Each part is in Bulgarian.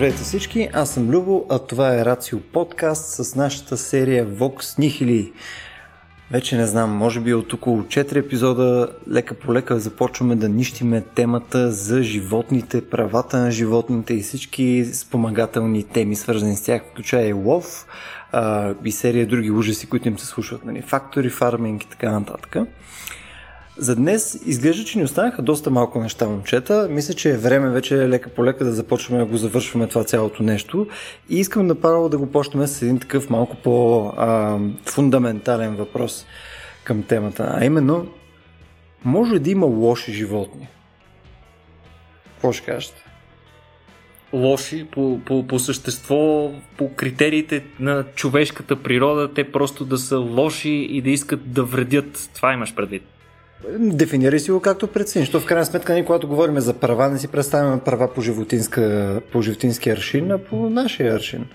Здравейте всички, аз съм Любо, а това е Рацио подкаст с нашата серия Vox Nihili. Вече не знам, може би от около 4 епизода лека по лека започваме да нищиме темата за животните, правата на животните и всички спомагателни теми, свързани с тях, включая и лов а, и серия други ужаси, които им се слушат, нали, фактори, фарминг и така нататък. За днес изглежда, че ни останаха доста малко неща, момчета. Мисля, че е време вече лека по лека да започваме да го завършваме това цялото нещо. И искам направо да го почнем с един такъв малко по-фундаментален въпрос към темата. А именно, може да има лоши животни? Какво ще кажете? лоши по, по, по същество, по критериите на човешката природа, те просто да са лоши и да искат да вредят. Това имаш предвид. Дефинирай си го както прецениш. То в крайна сметка, ние, когато говорим за права, не си представяме права по, животинска, по животински аршин, а по нашия аршин.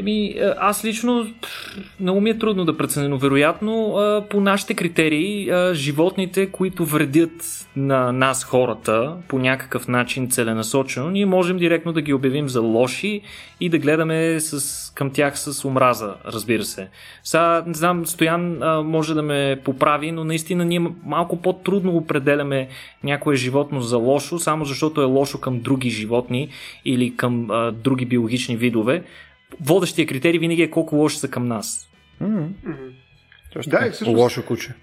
Еми, аз лично много ми е трудно да преценя, но вероятно по нашите критерии животните, които вредят на нас хората по някакъв начин целенасочено, ние можем директно да ги обявим за лоши и да гледаме с, към тях с омраза, разбира се. Сега, не знам, Стоян може да ме поправи, но наистина ние малко по-трудно определяме някое животно за лошо, само защото е лошо към други животни или към други биологични видове водещия критерий винаги е колко лоши са към нас. Mm-hmm. Да, и всъщност... Лошо куче.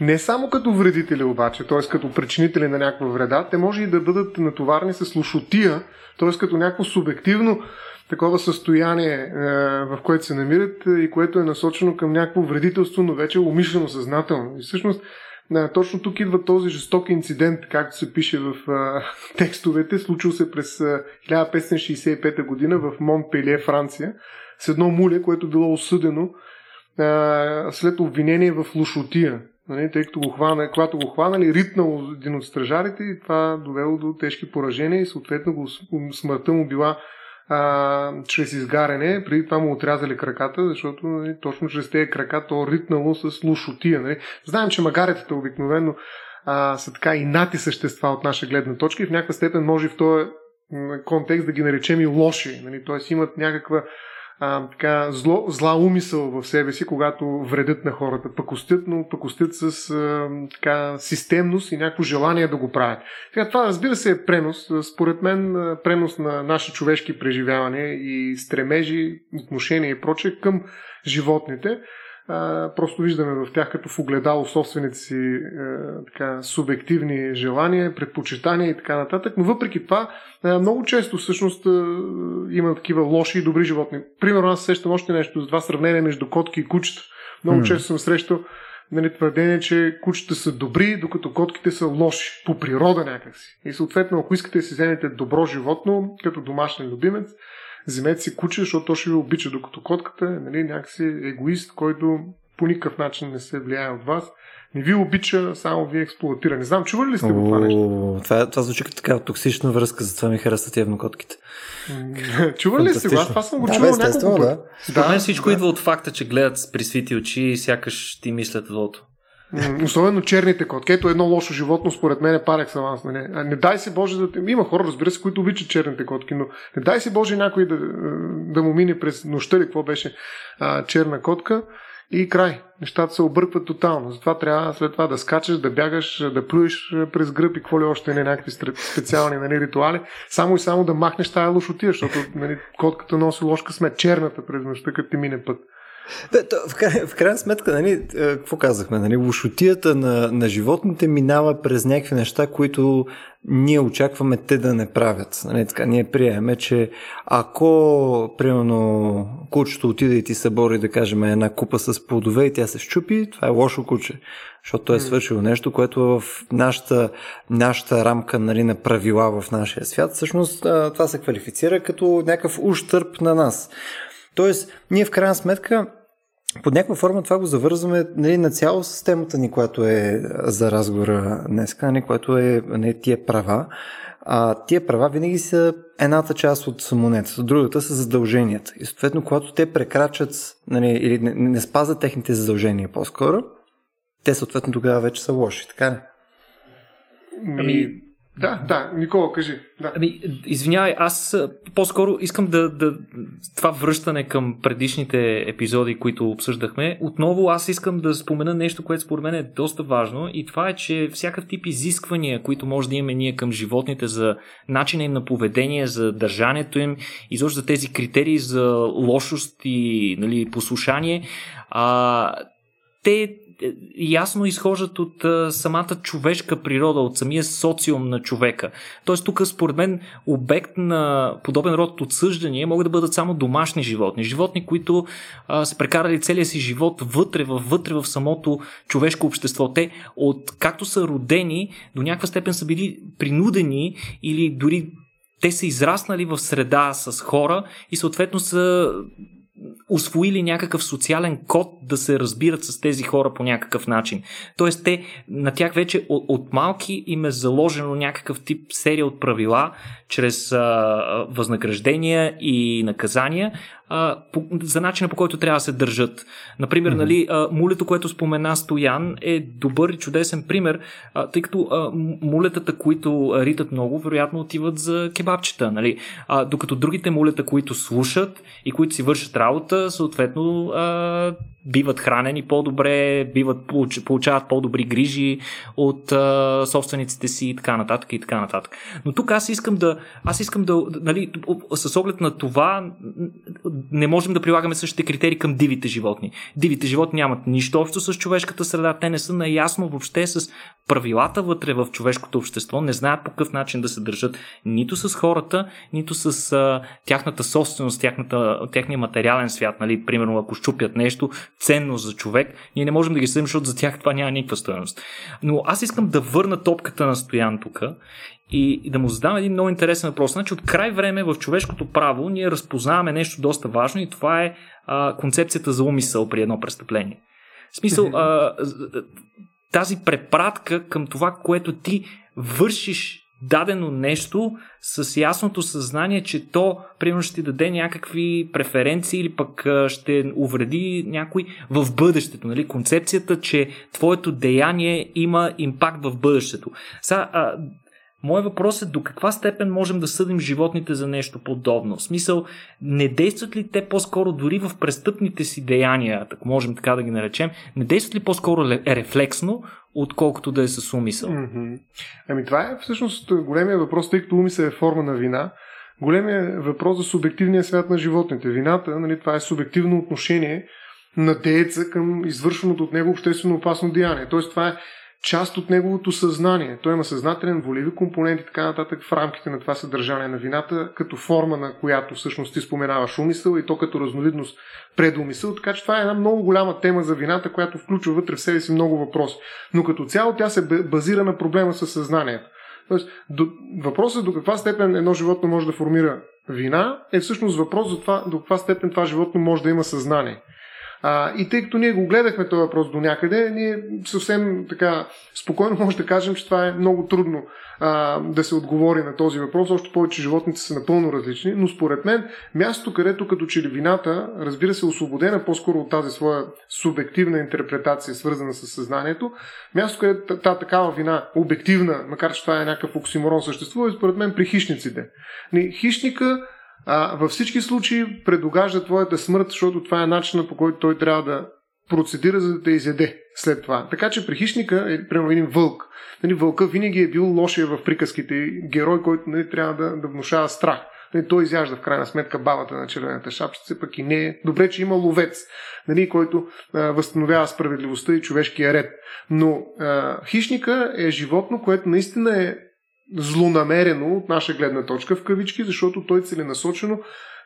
Не само като вредители обаче, т.е. като причинители на някаква вреда, те може и да бъдат натоварени с лошотия, т.е. като някакво субективно такова състояние, е, в което се намират и което е насочено към някакво вредителство, но вече умишлено, съзнателно. И всъщност точно тук идва този жесток инцидент, както се пише в а, текстовете, случил се през а, 1565 година в Монпелие, Франция, с едно муле, което било осъдено а, след обвинение в лошотия. Нали, тъй като го хвана, когато го хванали, ритнал един от стражарите и това довело до тежки поражения и съответно го, смъртта му била а, чрез изгаряне. Преди това му отрязали краката, защото нали, точно чрез тези крака то ритнало с лушотия. Нали. Знаем, че магаретата обикновено а, са така и нати същества от наша гледна точка и в някаква степен може в този контекст да ги наречем и лоши. Нали. Тоест имат някаква а, така, зло, зла умисъл в себе си, когато вредят на хората. Пъкостят, но пъкостят с а, така, системност и някакво желание да го правят. Така, това разбира се е пренос. Според мен пренос на наши човешки преживявания и стремежи, отношения и прочее към животните а, просто виждаме в тях като в огледало собствените си а, така, субективни желания, предпочитания и така нататък. Но въпреки това, а, много често всъщност а, има такива лоши и добри животни. Примерно аз сещам още нещо за това сравнение между котки и кучета. Много mm. често съм срещал нали, твърдение, че кучета са добри, докато котките са лоши, по природа някакси. И съответно, ако искате да си вземете добро животно, като домашен любимец, вземете си куче, защото то ще ви обича, докато котката е нали, някакси егоист, който по никакъв начин не се влияе от вас. Не ви обича, само ви експлуатира. Не знам, чували ли сте го това нещо? Това, това звучи като така токсична връзка, затова ми харесват еднокотките. чували ли сте го? Това съм го да, чувал няколко да. Според мен всичко да. идва от факта, че гледат с присвити очи и сякаш ти мислят злото. Особено черните котки. Ето едно лошо животно, според мен е парек аванс. Нали? Не дай си Боже да... Има хора, разбира се, които обичат черните котки, но не дай си Боже някой да, да му мине през нощта ли, какво беше а, черна котка и край. Нещата се объркват тотално. Затова трябва след това да скачаш, да бягаш, да плюеш през гръб и какво ли още не някакви специални нали, ритуали. Само и само да махнеш тая лошотия, защото нали, котката носи ложка сме черната през нощта, като ти мине път. Бе, то, в, край, в крайна сметка, нали, е, какво казахме? Нали, лошотията на, на животните минава през някакви неща, които ние очакваме те да не правят. Нали, така, ние приемаме, че ако, примерно, кучето отиде и ти събори, да кажем, една купа с плодове и тя се щупи, това е лошо куче. Защото е свършило нещо, което в нашата, нашата рамка нали, на правила в нашия свят, всъщност това се квалифицира като някакъв ущърп на нас. Тоест, ние в крайна сметка под някаква форма това го завързваме нали, на цяло с темата ни, която е за разговора днес, нали, което е нали, тия права. А тия права винаги са едната част от монетата, другата са задълженията. И съответно, когато те прекрачат нали, или не, не спазват техните задължения по-скоро, те съответно тогава вече са лоши, така ли? Ами, Да, да, Никола, кажи. Да. Ами, извинявай, аз по-скоро искам да, да. Това връщане към предишните епизоди, които обсъждахме, отново аз искам да спомена нещо, което според мен е доста важно и това е, че всякакъв тип изисквания, които може да имаме ние към животните за начина им на поведение, за държанието им, изобщо за тези критерии за лошост и нали, послушание, а, те ясно изхождат от а, самата човешка природа, от самия социум на човека. Тоест тук според мен обект на подобен род отсъждания могат да бъдат само домашни животни. Животни, които а, са прекарали целия си живот вътре, вътре в самото човешко общество. Те от както са родени, до някаква степен са били принудени или дори те са израснали в среда с хора и съответно са освоили някакъв социален код да се разбират с тези хора по някакъв начин. Тоест, те на тях вече от, от малки им е заложено някакъв тип серия от правила, чрез а, възнаграждения и наказания, а, по, за начина по който трябва да се държат. Например, mm-hmm. нали, а, мулето, което спомена Стоян, е добър и чудесен пример, а, тъй като а, мулетата, които ритат много, вероятно отиват за кебабчета. Нали? А, докато другите мулета, които слушат и които си вършат работа, съответно а, биват хранени по-добре, биват, получават по-добри грижи от а, собствениците си и така нататък и така нататък. Но тук аз искам да, аз искам да, нали, с оглед на това, не можем да прилагаме същите критерии към дивите животни. Дивите животни нямат нищо общо с човешката среда, те не са наясно въобще с правилата вътре в човешкото общество, не знаят по какъв начин да се държат нито с хората, нито с а, тяхната собственост, тяхната, тяхния материален свят. Нали? Примерно, ако щупят нещо, ценност за човек, ние не можем да ги съдим, защото за тях това няма никаква стоеност. Но аз искам да върна топката на Стоян тук и, и да му задам един много интересен въпрос. Значи от край време в човешкото право ние разпознаваме нещо доста важно и това е а, концепцията за умисъл при едно престъпление. В смисъл, а, тази препратка към това, което ти вършиш дадено нещо с ясното съзнание, че то, примерно, ще ти даде някакви преференции или пък ще увреди някой в бъдещето. Нали? Концепцията, че твоето деяние има импакт в бъдещето. Сега, Моят въпрос е до каква степен можем да съдим животните за нещо подобно? В смисъл, не действат ли те по-скоро дори в престъпните си деяния, так можем така да ги наречем, не действат ли по-скоро рефлексно, отколкото да е с умисъл? Mm-hmm. Ами това е всъщност големия въпрос, тъй като умисъл е форма на вина. Големия въпрос за субективния свят на животните. Вината, нали, това е субективно отношение на дееца към извършеното от него обществено опасно деяние. Тоест това е част от неговото съзнание. Той има съзнателен, волеви компонент и така нататък в рамките на това съдържание на вината, като форма на която всъщност ти споменаваш умисъл и то като разновидност предумисъл. Така че това е една много голяма тема за вината, която включва вътре в себе си много въпроси. Но като цяло тя се базира на проблема с съзнанието. Тоест, до, въпросът до каква степен едно животно може да формира вина е всъщност въпрос за това до каква степен това животно може да има съзнание. А, и тъй като ние го гледахме този въпрос до някъде, ние съвсем така спокойно може да кажем, че това е много трудно а, да се отговори на този въпрос, още повече животните са напълно различни, но според мен мястото, където като че ли вината, разбира се, освободена по-скоро от тази своя субективна интерпретация, свързана с съзнанието, място, където тази такава вина, обективна, макар че това е някакъв оксиморон съществува, е според мен при хищниците. Хищника а, във всички случаи предогажда твоята смърт, защото това е начинът по който той трябва да процедира, за да те изяде след това. Така че при хищника, е, примерно един вълк, нали, вълка винаги е бил лошия в приказките, герой, който нали, трябва да, да внушава страх. Нали, той изяжда в крайна сметка бабата на червената шапчица, пък и не е. Добре, че има ловец, нали, който а, възстановява справедливостта и човешкия ред. Но а, хищника е животно, което наистина е злонамерено от наша гледна точка в кавички, защото той целенасочено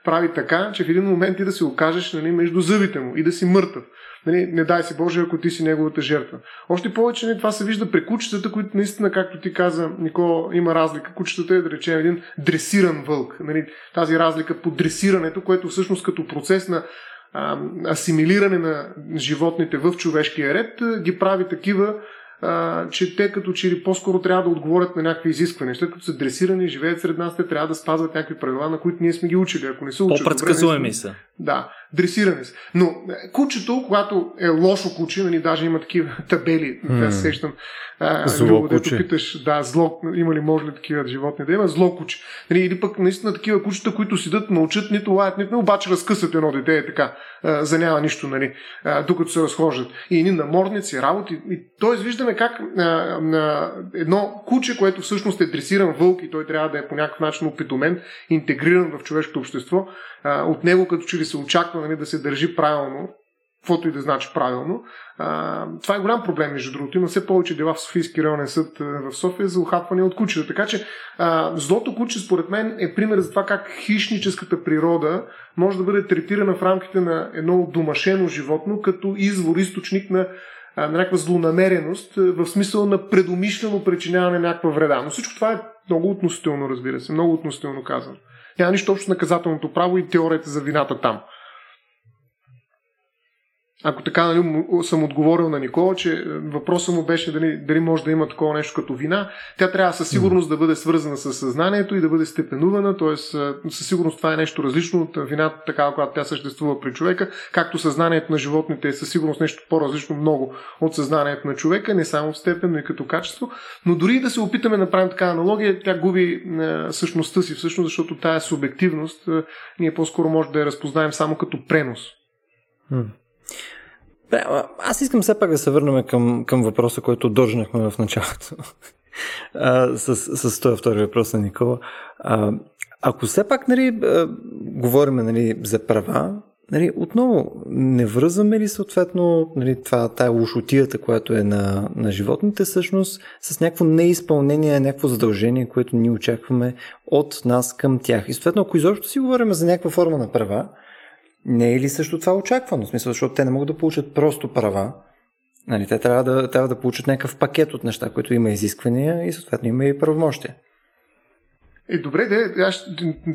прави така, че в един момент ти да се окажеш нали, между зъбите му и да си мъртъв. Нали, не дай си Боже, ако ти си неговата жертва. Още повече нали, това се вижда при кучетата, които наистина, както ти каза, Никола, има разлика. Кучетата е, да речем, един дресиран вълк. Нали, тази разлика по дресирането, което всъщност като процес на а, асимилиране на животните в човешкия ред ги прави такива, а, че те като че ли по-скоро трябва да отговорят на някакви изисквания. След като са дресирани, живеят сред нас, те трябва да спазват някакви правила, на които ние сме ги учили. Ако не са учили. По-предсказуеми са. Да. Дресиране се. Но е, кучето, когато е лошо куче, нали, даже има такива табели, mm. аз сещам, а, зло куче. питаш, да, зло, има ли, може ли такива животни да има, зло куче. Нали, или пък наистина такива кучета, които седат, научат, нито лаят, нито обаче разкъсат едно дете, е така, а, за няма нищо, нали, а, докато се разхождат. И едни намордници, работи. И, тоест виждаме как а, а, едно куче, което всъщност е дресиран вълк и той трябва да е по някакъв начин опитомен, интегриран в човешкото общество, от него като че ли се очаква нали, да се държи правилно, каквото и да значи правилно. А, това е голям проблем, между другото. Има все повече дела в Софийски районен съд в София за ухапване от кучета. Така че а, злото куче, според мен, е пример за това как хищническата природа може да бъде третирана в рамките на едно домашено животно като извор, източник на на някаква злонамереност, в смисъл на предумишлено причиняване на някаква вреда. Но всичко това е много относително, разбира се, много относително казано. Няма нищо общо с наказателното право и теорията за вината там. Ако така нали, съм отговорил на Никола, че е, въпросът му беше дали, дали може да има такова нещо като вина, тя трябва със сигурност да бъде свързана с съзнанието и да бъде степенувана, т.е. със сигурност това е нещо различно от вината, така когато тя съществува при човека, както съзнанието на животните е със сигурност нещо по-различно много от съзнанието на човека, не само в степен, но и като качество. Но дори да се опитаме да направим така аналогия, тя губи е, същността си, всъщност, защото тая субективност е, ние по-скоро може да я разпознаем само като пренос. Аз искам все пак да се върнем към, към въпроса, който държнахме в началото. с, с този втори въпрос на Никола. Ако все пак нали, говорим нали, за права, нали, отново не връзваме ли съответно нали, това, тая лошотията, която е на, на животните, всъщност с някакво неизпълнение, някакво задължение, което ние очакваме от нас към тях. И съответно, ако изобщо си говорим за някаква форма на права, не е ли също това очаквано? В смисъл, защото те не могат да получат просто права. Нали, те трябва да, трябва да получат някакъв пакет от неща, които има изисквания и съответно има и правомощия. Е, добре, де, аз,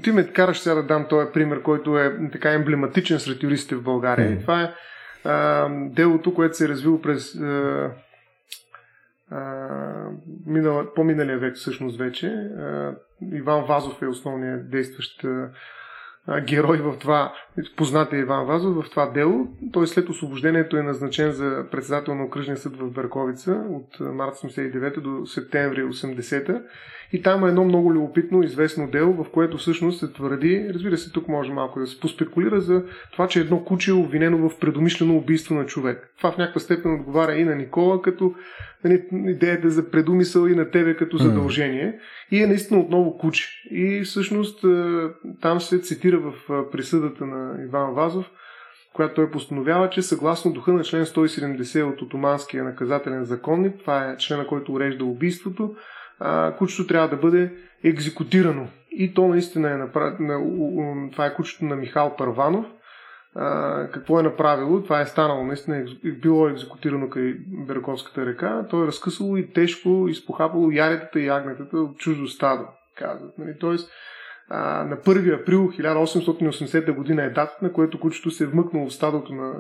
ти ме караш сега да дам този пример, който е така емблематичен сред юристите в България. Mm. Това е а, делото, което се е развило през а, а, минала, по-миналия век всъщност вече. А, Иван Вазов е основният действащ а, герой в това, познатия Иван Вазов в това дело. Той след освобождението е назначен за председател на окръжния съд в Берковица от март 79 до септември 80 и там е едно много любопитно, известно дело, в което всъщност се твърди, разбира се, тук може малко да се поспекулира за това, че едно куче е обвинено в предумишлено убийство на човек. Това в някаква степен отговаря и на Никола, като нали, идеята за предумисъл и на тебе като задължение. И е наистина отново куче. И всъщност е, там се цитира в е, присъдата на Иван Вазов, която той постановява, че съгласно духа на член 170 от Отоманския наказателен законник, това е члена, който урежда убийството, кучето трябва да бъде екзекутирано. И то наистина е направено. Това е кучето на Михал Първанов. Какво е направило? Това е станало, наистина било екзекутирано край Берковската река. Той е разкъсало и тежко изпохапало яретата и агнетата от чуждо стадо, казват. Нали? Тоест, а, на 1 април 1880 година е датата, на което кучето се е вмъкнало в стадото на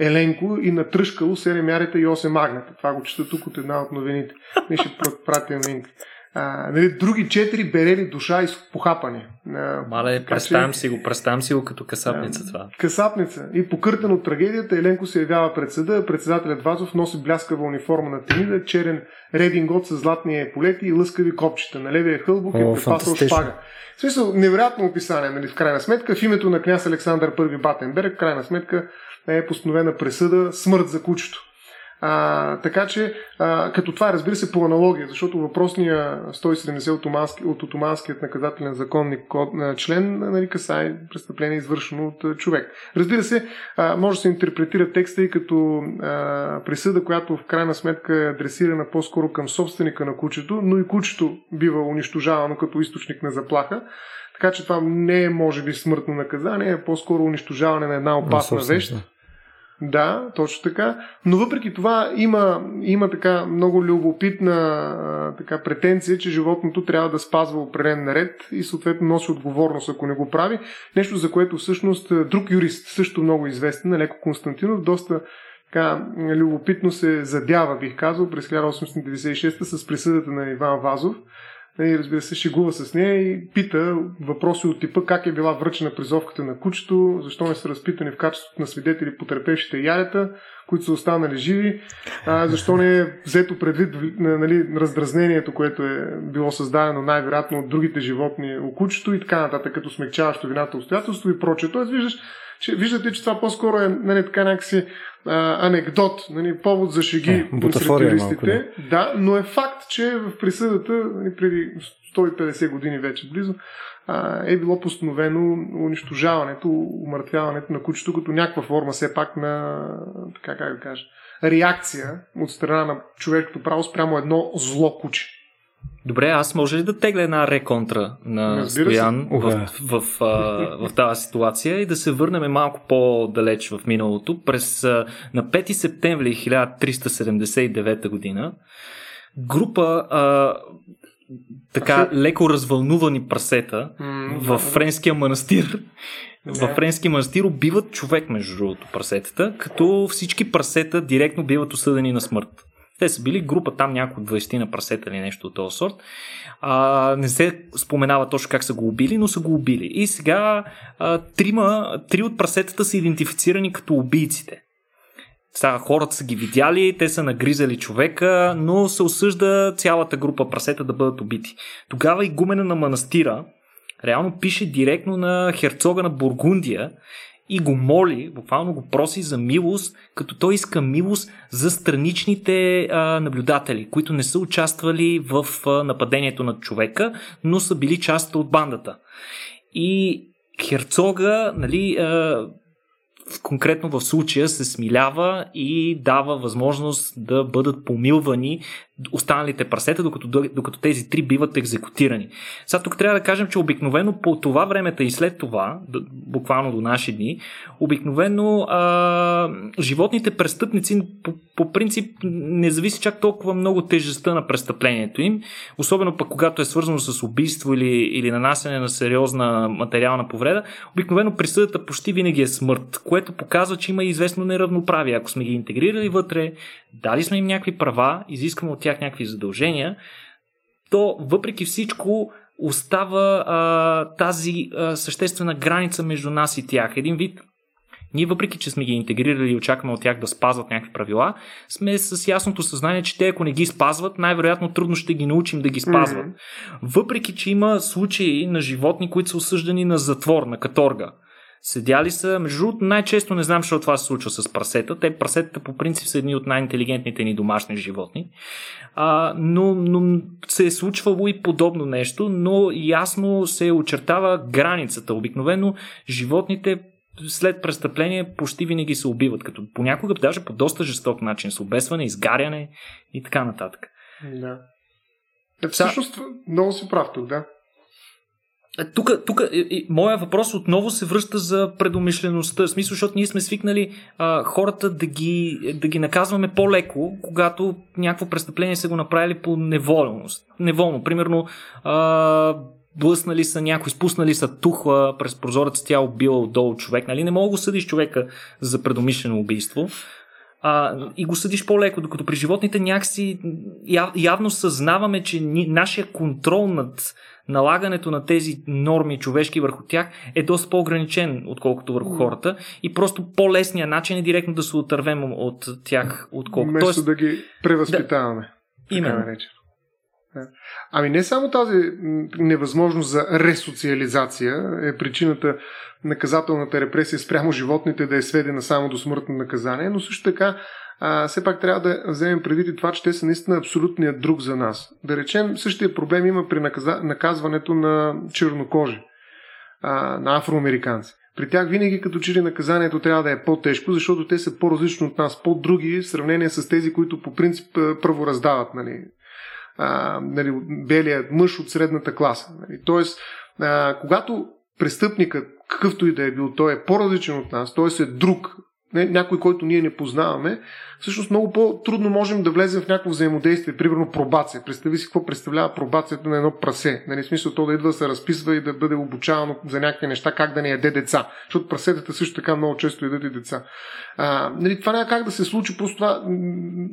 Еленко и натръшкало 7 ярета и 8 магната. Това го чета тук от една от новините. Не ще пратя линк. А, нали, други четири берели душа и похапане. Мале, представям си го, представям си го като касапница а, това. Касапница. И покъртен от трагедията, Еленко се явява пред съда, председателят Вазов носи бляскава униформа на тенида, черен редингот с златни еполети и лъскави копчета. На левия хълбок е препасал шпага. В смисъл, невероятно описание, нали, в крайна сметка. В името на княз Александър I Батенберг, в крайна сметка, е постановена пресъда смърт за кучето. А, така че, а, като това разбира се по аналогия, защото въпросния 170 от, Отомански, от Отоманският наказателен законник член нали, касае престъпление извършено от човек. Разбира се, а, може да се интерпретира текста и като а, присъда, която в крайна сметка е адресирана по-скоро към собственика на кучето, но и кучето бива унищожавано като източник на заплаха. Така че това не е, може би, смъртно наказание, а по-скоро унищожаване на една опасна вещ да, точно така. Но въпреки това има, има така много любопитна така, претенция, че животното трябва да спазва определен наред и съответно носи отговорност, ако не го прави. Нещо, за което всъщност друг юрист, също много известен, Леко Константинов, доста така, любопитно се задява, бих казал, през 1896 с присъдата на Иван Вазов, И разбира се, шегува с нея и пита въпроси от типа как е била връчена призовката на кучето, защо не са разпитани в качеството на свидетели потерпевшите ярета, които са останали живи, а, защо не е взето предвид нали, раздразнението, което е било създадено най-вероятно от другите животни у кучето и така нататък, като смягчаващо вината обстоятелство и прочее. Тоест, виждаш, че, виждате, че това по-скоро е нали, така някакси а, анекдот, нали, повод за шеги е, сред туристите. Да, но е факт, че в присъдата нали, преди 150 години вече близо а, е било постановено унищожаването, умъртвяването на кучето като някаква форма все пак на, така как да кажа, реакция от страна на човешкото право спрямо едно зло куче. Добре, аз може ли да тегля една реконтра на Разбира Стоян в, в, в, в, в тази ситуация и да се върнем малко по-далеч в миналото? През, на 5 септември 1379 година група а, така леко развълнувани прасета mm, в френския манастир. В френски манастир убиват човек между другото прасетата, като всички прасета директно биват осъдени на смърт. Те са били група там някои 20 на прасета или нещо от този сорт. А, не се споменава точно как са го убили, но са го убили. И сега а, трима, три от прасетата са идентифицирани като убийците. Сега хората са ги видяли, те са нагризали човека, но се осъжда цялата група прасета да бъдат убити. Тогава и гумена на манастира реално пише директно на херцога на Бургундия и го моли, буквално го проси за милост, като той иска милост за страничните а, наблюдатели, които не са участвали в а, нападението на човека, но са били част от бандата. И Херцога, нали, а, конкретно в случая се смилява и дава възможност да бъдат помилвани останалите прасета, докато, докато тези три биват екзекутирани. Сега тук трябва да кажем, че обикновено по това времето и след това, буквално до наши дни, обикновено а, животните престъпници по, по принцип не зависи чак толкова много тежестта на престъплението им, особено пък когато е свързано с убийство или, или нанасене на сериозна материална повреда, обикновено присъдата почти винаги е смърт, което показва, че има известно неравноправие. Ако сме ги интегрирали вътре, дали сме им някакви права, изискаме от тях някакви задължения, то въпреки всичко остава а, тази а, съществена граница между нас и тях. Един вид ние, въпреки че сме ги интегрирали и очакваме от тях да спазват някакви правила, сме с ясното съзнание, че те, ако не ги спазват, най-вероятно трудно ще ги научим да ги спазват. Mm-hmm. Въпреки, че има случаи на животни, които са осъждани на затвор, на каторга. Седяли са, между другото, най-често не знам, защо това се случва с прасета. Те прасетата по принцип са едни от най-интелигентните ни домашни животни. А, но, но се е случвало и подобно нещо, но ясно се очертава границата. Обикновено животните след престъпление почти винаги се убиват, като понякога даже по доста жесток начин, с обесване, изгаряне и така нататък. Да. Е, всъщност, много си прав тук, да. Тук, тук моя въпрос отново се връща за предумишлеността. В смисъл, защото ние сме свикнали а, хората да ги, да ги наказваме по-леко, когато някакво престъпление са го направили по неволност. Неволно. Примерно, а, блъснали са някой, спуснали са тухла през прозореца, тя убила отдолу човек. Нали? Не мога да го съдиш човека за предумишлено убийство. А, и го съдиш по-леко, докато при животните някакси яв, явно съзнаваме, че ни, нашия контрол над налагането на тези норми човешки върху тях е доста по-ограничен, отколкото върху хората. И просто по-лесният начин е директно да се отървем от тях, отколкото. Вместо Тоест... да ги превъзпитаваме. Да. Именно. Ами не само тази невъзможност за ресоциализация е причината наказателната репресия спрямо животните да е сведена само до смъртно наказание, но също така а, все пак трябва да вземем предвид и това, че те са наистина абсолютният друг за нас. Да речем, същия проблем има при наказа... наказването на чернокожи, а, на афроамериканци. При тях винаги като че ли наказанието трябва да е по-тежко, защото те са по-различни от нас, по-други в сравнение с тези, които по принцип правораздават. Нали, а, нали, белият мъж от средната класа. Нали. Тоест, а, когато престъпникът, какъвто и да е бил, той е по-различен от нас, той е друг, някой, който ние не познаваме, всъщност много по-трудно можем да влезем в някакво взаимодействие. Примерно пробация. Представи си какво представлява пробацията на едно прасе. Нали, смисъл то да идва да се разписва и да бъде обучавано за някакви неща, как да не яде деца. Защото прасетата също така много често ядат и деца. А, нали, това няма как да се случи, просто това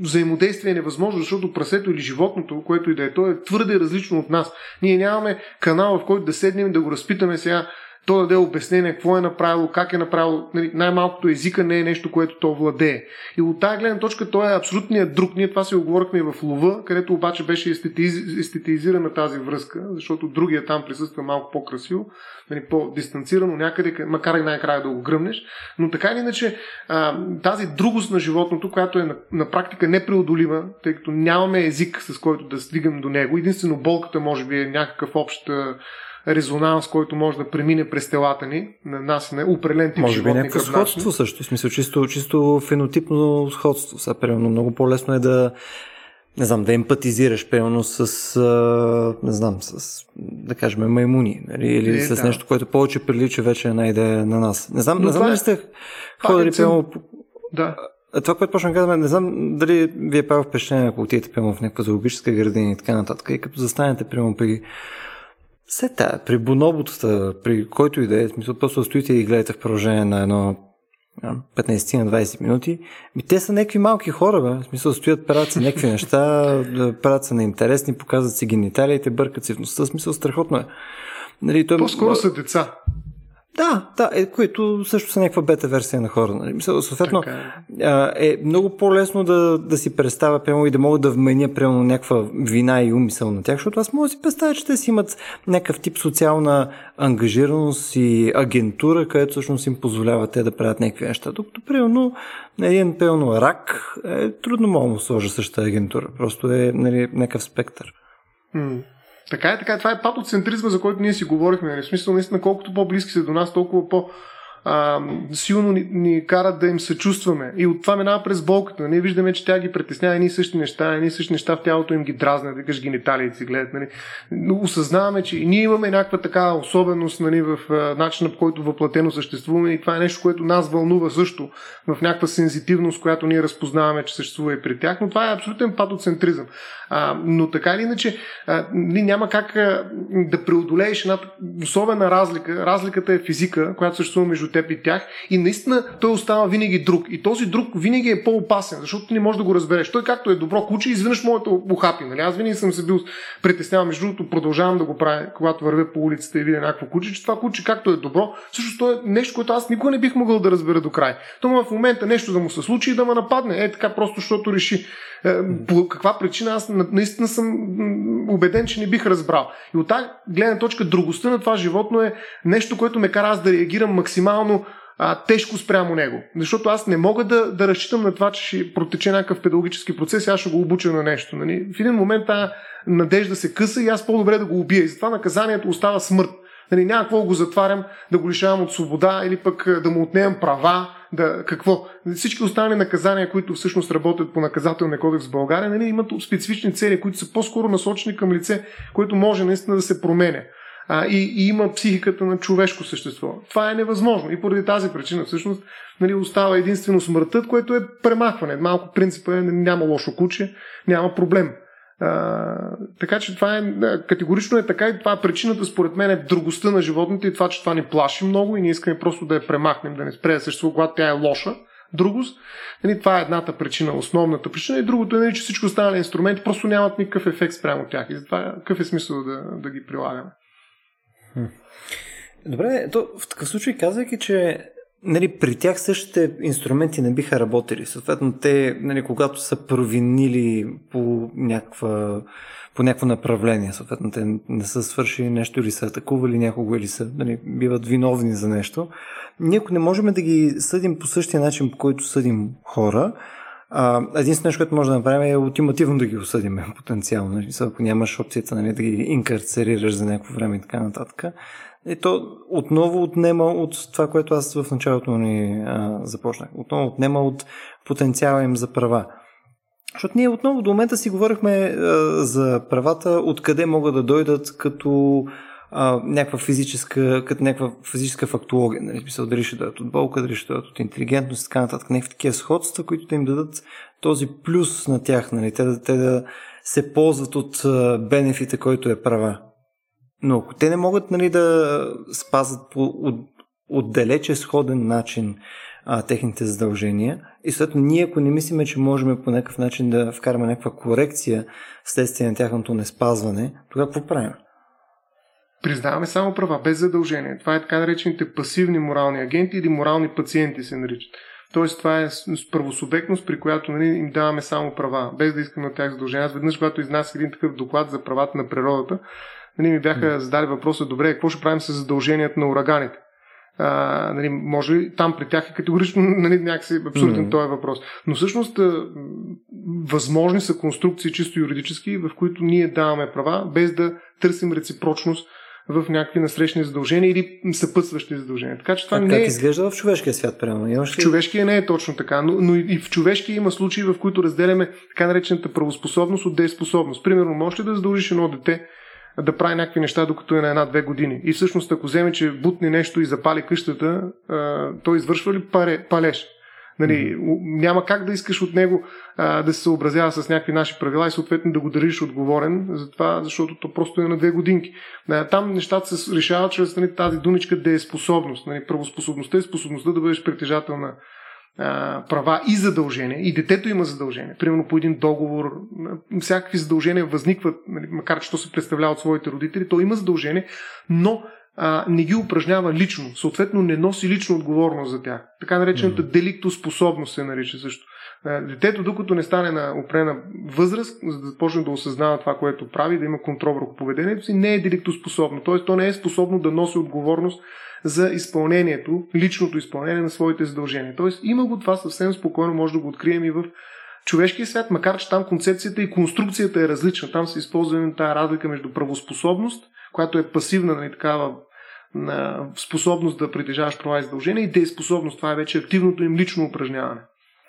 взаимодействие е невъзможно, защото прасето или животното, което и да е, то е твърде различно от нас. Ние нямаме канал, в който да седнем и да го разпитаме сега то даде обяснение какво е направило, как е направило. Нали, най-малкото езика не е нещо, което то владее. И от тази гледна точка той е абсолютният друг. Ние това си оговорихме и в Лова, където обаче беше естетиз... естетизирана тази връзка, защото другия там присъства малко по-красиво, нали, по-дистанцирано някъде, макар и най-края да го гръмнеш. Но така или иначе тази другост на животното, която е на, на практика непреодолима, тъй като нямаме език с който да стигам до него. Единствено болката може би е някакъв общ резонанс, който може да премине през телата ни, на нас на определен тип Може би някакво сходство също, в смисъл чисто, чисто фенотипно сходство. Сега, примерно, много по-лесно е да не знам, да емпатизираш, примерно, с, а, не знам, с, да кажем, маймуни, нали, или е, с да. нещо, което повече прилича вече една идея на нас. Не знам, Но не знам ли е... сте ходили, примерно, да. Това, което почна да казваме, не знам дали ви е правил впечатление, ако отидете, примерно, в някаква зоологическа градина и така нататък, и като застанете, примерно, при Сета, при бонобутата, при който и да е, смисъл, просто стоите и гледате в продължение на едно 15 на 20 минути, ми те са някакви малки хора, бе. В смисъл, стоят, правят се някакви неща, правят се на интересни, показват си гениталиите, бъркат си в носа, смисъл, страхотно е. Нали, той... По-скоро са деца. Да, да, е, които също са някаква бета версия на хора. Нали? Съответно, е. е много по-лесно да, да си представя прямо и да мога да вменя прямо някаква вина и умисъл на тях, защото аз мога да си представя, че те си имат някакъв тип социална ангажираност и агентура, където всъщност им позволява те да правят някакви неща. Докато, примерно, един пълно рак е трудно мога да сложа същата агентура. Просто е нали, някакъв спектър. Mm. Така е, така е. Това е патоцентризма, за който ние си говорихме. Нали? В смисъл, наистина, колкото по-близки са до нас, толкова по- а, силно ни, ни карат да им съчувстваме. И от това минава през болката. Ние виждаме, че тя ги притеснява едни същи неща, едни същи неща в тялото им ги дразнят, викаш гениталиите гледат. Нали. Но осъзнаваме, че и ние имаме някаква така особеност нали, в начина по който въплатено съществуваме и това е нещо, което нас вълнува също в някаква сензитивност, която ние разпознаваме, че съществува и при тях, но това е абсолютен патоцентризъм. А, но така или иначе, а, няма как а, да преодолееш една особена разлика. Разликата е физика, която съществува между теб и тях. И наистина той остава винаги друг. И този друг винаги е по-опасен, защото не можеш да го разбереш. Той както е добро куче, изведнъж моето ухапи. Нали? Аз винаги съм се бил притеснявал. Между другото, продължавам да го правя, когато вървя по улицата и видя някакво куче, че това куче както е добро, също то е нещо, което аз никога не бих могъл да разбера до край. То в момента нещо да му се случи и да ме нападне. Е така просто, защото реши. Е, по каква причина аз наистина съм убеден, че не бих разбрал. И от тази гледна точка, другостта на това животно е нещо, което ме кара аз да реагирам максимално а, тежко спрямо него. Защото аз не мога да, да разчитам на това, че ще протече някакъв педагогически процес и аз ще го обуча на нещо. Нали? В един момент тази надежда се къса и аз по-добре да го убия. И затова наказанието остава смърт. Нали, няма какво го затварям, да го лишавам от свобода или пък да му отнемам права, да, какво? Всички останали наказания, които всъщност работят по наказателния кодекс в България, нали, имат специфични цели, които са по-скоро насочени към лице, което може наистина да се променя. А, и, и има психиката на човешко същество. Това е невъзможно. И поради тази причина всъщност нали, остава единствено смъртът, което е премахване. Малко принципа е няма лошо куче, няма проблем. Така че това е категорично е така и това е причината според мен е другостта на животните и това, че това ни плаши много и ние искаме просто да я премахнем, да не спре да съществува, когато тя е лоша. Другост, нали, това е едната причина, основната причина и другото е, нали, че всички останали инструменти просто нямат никакъв ефект спрямо тях и затова какъв е смисъл да, да ги прилагаме. Добре, то в такъв случай казвайки, че нали, при тях същите инструменти не биха работили. Съответно, те, нали, когато са провинили по някаква по някакво направление. Съответно, те не са свършили нещо или са атакували някого или са, нали, биват виновни за нещо. Ние не можем да ги съдим по същия начин, по който съдим хора, единственото нещо, което може да направим е ултимативно да ги осъдим потенциално. Ако нямаш опцията нали, да ги инкарцерираш за някакво време и така нататък. И то отново отнема от това, което аз в началото ни а, започнах. Отново отнема от потенциала им за права. Защото ние отново до момента си говорихме а, за правата, откъде могат да дойдат като а, някаква физическа, като някаква физическа фактология, нали, смисъл дали ще дадат от болка, дали ще дадат от интелигентност и така нататък, някакви такива сходства, които да им дадат този плюс на тях, нали, те, да, те да се ползват от бенефита, който е права. Но ако те не могат нали, да спазват по от, отдалече сходен начин а, техните задължения. И съответно ние, ако не мислиме, че можем по някакъв начин да вкараме някаква корекция вследствие на тяхното неспазване, тогава какво правим? Признаваме само права, без задължение. Това е така наречените пасивни морални агенти или морални пациенти се наричат. Тоест, това е правосубектност, при която нали, им даваме само права, без да искаме от тях задължения. Аз веднъж, когато изнасях един такъв доклад за правата на природата, нали, ми бяха задали въпроса, добре, какво ще правим с задълженията на ураганите? а, нали, може ли там при тях е категорично нали, някакси абсурден mm-hmm. този въпрос. Но всъщност а, възможни са конструкции чисто юридически, в които ние даваме права, без да търсим реципрочност в някакви насрещни задължения или съпътстващи задължения. Така че това а не как е... изглежда в човешкия свят, прямо? Имаш ли... В човешкия не е точно така, но, но и в човешкия има случаи, в които разделяме така наречената правоспособност от дееспособност. Примерно, може ли да задължиш едно дете да прави някакви неща, докато е на една-две години. И всъщност, ако вземе, че бутне нещо и запали къщата, той извършва ли паре, палеж? Нали. Няма как да искаш от него а, да се съобразява с някакви наши правила и съответно да го държиш отговорен за това, защото то просто е на две годинки. А, там нещата се решават чрез нали, тази думичка да е способност. Нали, правоспособността е способността да бъдеш притежател на а, права и задължения, и детето има задължения. Примерно по един договор, всякакви задължения възникват, нали, макар че то се представлява от своите родители, то има задължения, но а, не ги упражнява лично, съответно не носи лично отговорност за тях. Така наречената деликтоспособност се нарича също. Детето, докато не стане на опрена възраст, за да започне да осъзнава това, което прави, да има контрол върху поведението си, не е деликтоспособно. Т.е. то не е способно да носи отговорност за изпълнението, личното изпълнение на своите задължения. Тоест има го това съвсем спокойно, може да го открием и в човешкия свят, макар че там концепцията и конструкцията е различна. Там се използва тази разлика между правоспособност, която е пасивна, нали, такава способност да притежаваш права и задължения и дееспособност. Това е вече активното им лично упражняване.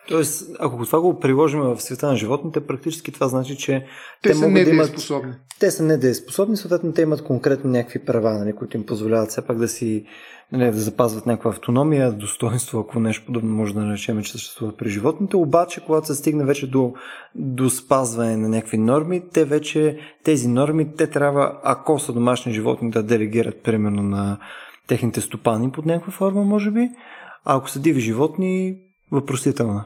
Тоест, ако това го приложим в света на животните, практически това значи, че те, те са недееспособни. Да те са недееспособни, съответно те имат конкретно някакви права, нали, които им позволяват все пак да си нали, да запазват някаква автономия, достоинство, ако нещо подобно може да наречем, че съществува при животните. Обаче, когато се стигне вече до, до спазване на някакви норми, те вече тези норми, те трябва, ако са домашни животни, да делегират примерно на техните стопани под някаква форма, може би. А ако са диви животни, въпросителна.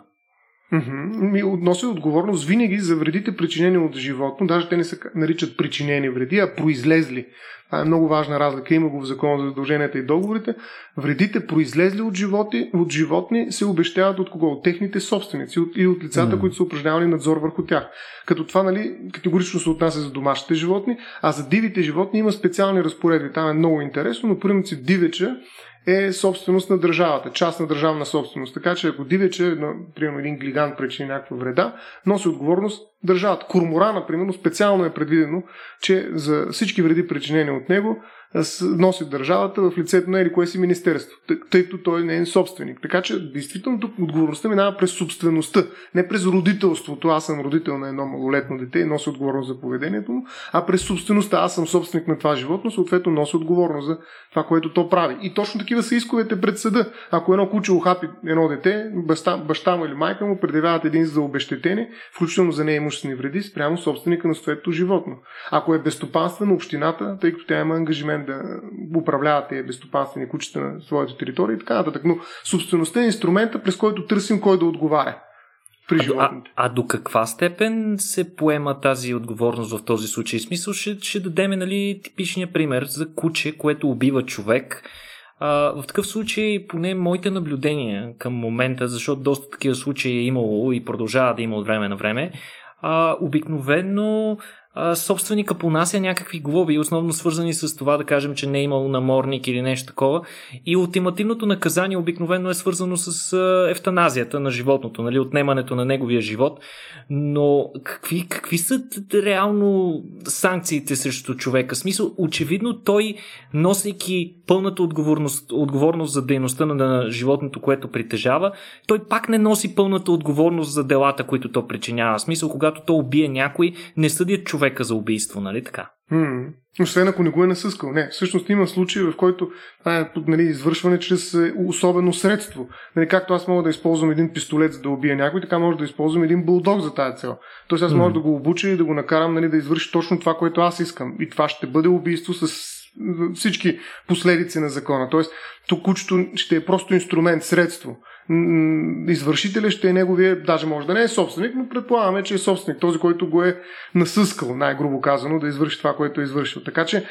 Ми носи отговорност винаги за вредите причинени от животно. Даже те не се наричат причинени вреди, а произлезли. Това е много важна разлика. Има го в закона за задълженията и договорите. Вредите, произлезли от, животи, от животни, се обещават от кого? От техните собственици и от лицата, mm. които са упражнявали надзор върху тях. Като това нали, категорично се отнася за домашните животни, а за дивите животни има специални разпоредби. Там е много интересно, но принцип дивеча е собственост на държавата, част на държавна собственост. Така че ако дивече, примерно един глиган причини някаква вреда, носи отговорност държавата. Кормора, например, специално е предвидено, че за всички вреди причинени от него, носи държавата в лицето на или кое си министерство, тъй като той не е собственик. Така че, действително, тук отговорността минава през собствеността, не през родителството. Аз съм родител на едно малолетно дете и носи отговорност за поведението му, а през собствеността. Аз съм собственик на това животно, съответно носи отговорност за това, което то прави. И точно такива са исковете пред съда. Ако едно куче ухапи едно дете, баща, баща му или майка му предявяват един за обещетение, включително за неимуществени вреди, спрямо собственика на съответното животно. Ако е безстопанствена общината, тъй като тя има ангажимент мен да управляват тези безстопанствени кучета на своята територия и така нататък. Но собствеността е инструмента, през който търсим кой да отговаря при животните. А, а до каква степен се поема тази отговорност в този случай? В смисъл ще, ще дадем нали, типичния пример за куче, което убива човек. А, в такъв случай, поне моите наблюдения към момента, защото доста такива случаи е имало и продължава да има от време на време, а, обикновено собственика понася някакви глоби, основно свързани с това да кажем, че не е имало наморник или нещо такова. И ултимативното наказание обикновено е свързано с ефтаназията на животното, нали, отнемането на неговия живот. Но какви, какви са реално санкциите срещу човека? В смисъл, очевидно той, носейки пълната отговорност, отговорност за дейността на, на животното, което притежава, той пак не носи пълната отговорност за делата, които то причинява. В смисъл, когато то убие някой, не съдят човек човека за убийство, нали така? М-м. Освен ако не го е насъскал. Не, всъщност има случаи, в който това е нали, извършване чрез е, особено средство. Нали, както аз мога да използвам един пистолет за да убия някой, така може да използвам един булдог за тази цел. Тоест аз мога mm-hmm. да го обуча и да го накарам нали, да извърши точно това, което аз искам. И това ще бъде убийство с всички последици на закона. Тоест, тук кучето ще е просто инструмент, средство извършителя ще е неговия, даже може да не е собственик, но предполагаме, че е собственик, този, който го е насъскал, най-грубо казано, да извърши това, което е извършил. Така че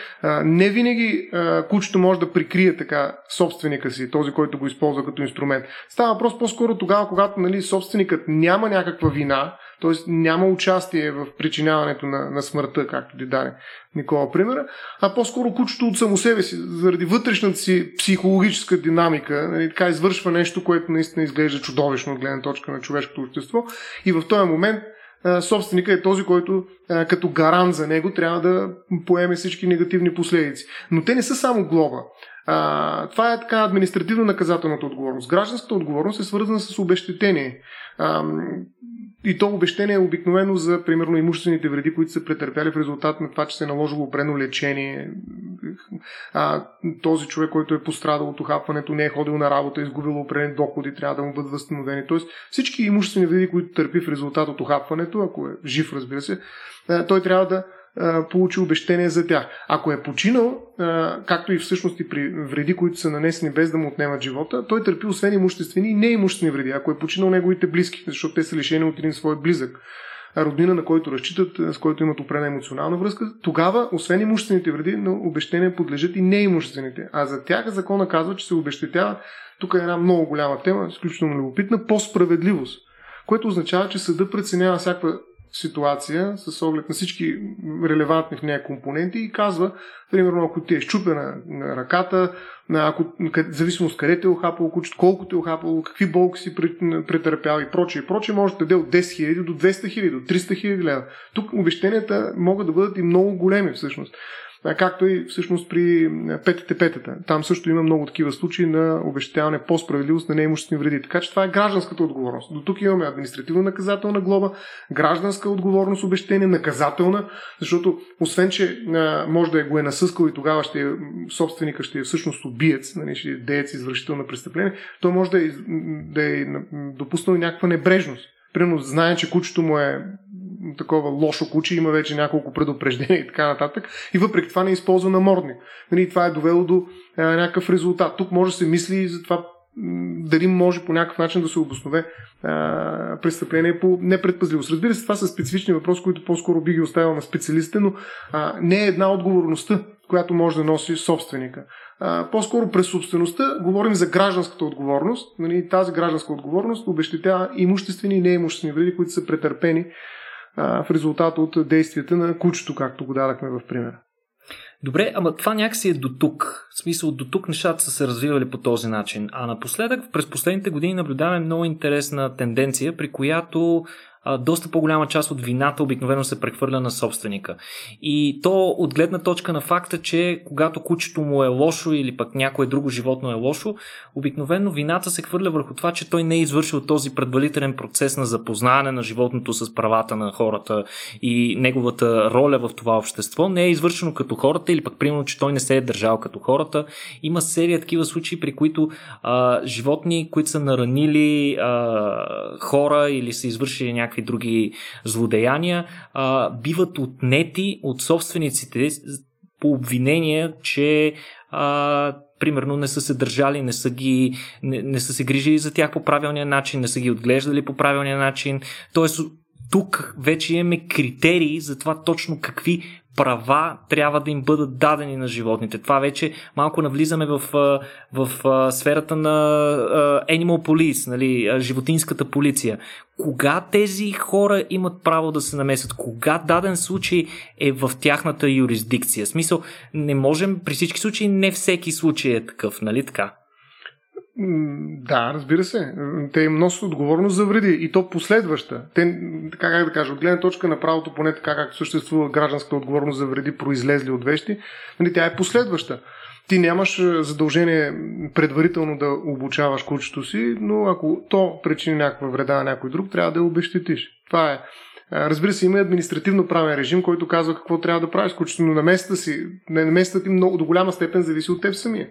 не винаги кучето може да прикрие така собственика си, този, който го използва като инструмент. Става въпрос по-скоро тогава, когато нали, собственикът няма някаква вина, т.е. няма участие в причиняването на, на смъртта, както ти даде Никола примера, а по-скоро кучето от само себе си, заради вътрешната си психологическа динамика, нали, така извършва нещо, което наистина изглежда чудовищно от гледна точка на човешкото общество и в този момент собственика е този, който като гарант за него трябва да поеме всички негативни последици. Но те не са само глоба. А, това е така административно-наказателната отговорност. Гражданската отговорност е свързана с обещетение. А, и то обещение е обикновено за, примерно, имуществените вреди, които са претърпяли в резултат на това, че се е наложило опрено лечение. А, този човек, който е пострадал от охапването, не е ходил на работа, изгубил определени доходи, трябва да му бъдат възстановени. Тоест всички имуществени вреди, които търпи в резултат от охапването, ако е жив, разбира се, той трябва да получи обещение за тях. Ако е починал, както и всъщност и при вреди, които са нанесени без да му отнемат живота, той търпи освен имуществени и неимуществени вреди. Ако е починал неговите близки, защото те са лишени от един свой близък, роднина, на който разчитат, с който имат определена емоционална връзка, тогава, освен имуществените вреди, на обещания подлежат и неимуществените. А за тях закона казва, че се обещетява, тук е една много голяма тема, изключително любопитна, по справедливост което означава, че съда преценява всяка ситуация с оглед на всички релевантни в нея компоненти и казва, примерно, ако ти е щупена на ръката, ако, зависимост къде те е охапало кучето, колко те е охапало, какви болки си претърпял и прочее, и прочее, може да даде от 10 000 до 200 000, до 300 000 лева. Тук обещенията могат да бъдат и много големи всъщност както и всъщност при петите петата. Там също има много такива случаи на обещаване по справедливост на неимуществени вреди. Така че това е гражданската отговорност. До тук имаме административно-наказателна глоба, гражданска отговорност, обещение, наказателна, защото освен, че може да е го е насъскал и тогава ще е, собственика ще е всъщност убиец, нали, ще е деец, извършител на престъпление, той може да е, да е допуснал някаква небрежност. Примерно знае, че кучето му е такова лошо куче, има вече няколко предупреждения и така нататък. И въпреки това не използва намордник. Нали, това е довело до а, някакъв резултат. Тук може да се мисли за това дали може по някакъв начин да се обоснове а, престъпление по непредпазливост. Разбира се, това са специфични въпроси, които по-скоро би ги оставил на специалистите, но а, не е една отговорността, която може да носи собственика. А, по-скоро през собствеността говорим за гражданската отговорност. Нали, тази гражданска отговорност обещетява имуществени и неимуществени вреди, които са претърпени в резултат от действията на кучето, както го дадахме в примера. Добре, ама това някакси е до тук. В смисъл, до тук нещата са се развивали по този начин. А напоследък, през последните години наблюдаваме много интересна тенденция, при която доста по-голяма част от вината обикновено се прехвърля на собственика. И то от гледна точка на факта, че когато кучето му е лошо или пък някое друго животно е лошо, обикновено вината се хвърля върху това, че той не е извършил този предварителен процес на запознаване на животното с правата на хората и неговата роля в това общество. Не е извършено като хората или пък примерно, че той не се е държал като хората. Има серия такива случаи, при които а, животни, които са наранили а, хора или са извършили някакви някакви други злодеяния, а, биват отнети от собствениците по обвинение, че а, примерно не са се държали, не са, ги, не, не са се грижили за тях по правилния начин, не са ги отглеждали по правилния начин. Тоест, тук вече имаме критерии за това точно какви права трябва да им бъдат дадени на животните. Това вече малко навлизаме в, в, в сферата на Animal Police, нали, животинската полиция. Кога тези хора имат право да се намесят? Кога даден случай е в тяхната юрисдикция? В смисъл, не можем, при всички случаи, не всеки случай е такъв, нали така? Да, разбира се. Те носят отговорност за вреди и то последваща. Те, така как да кажа, от гледна точка на правото, поне така както съществува гражданска отговорност за вреди, произлезли от вещи, нали, тя е последваща. Ти нямаш задължение предварително да обучаваш кучето си, но ако то причини някаква вреда на някой друг, трябва да я обещетиш. Това е Разбира се, има и административно правен режим, който казва какво трябва да правиш, кучето, но наместата си, наместата ти много, до голяма степен зависи от теб самия.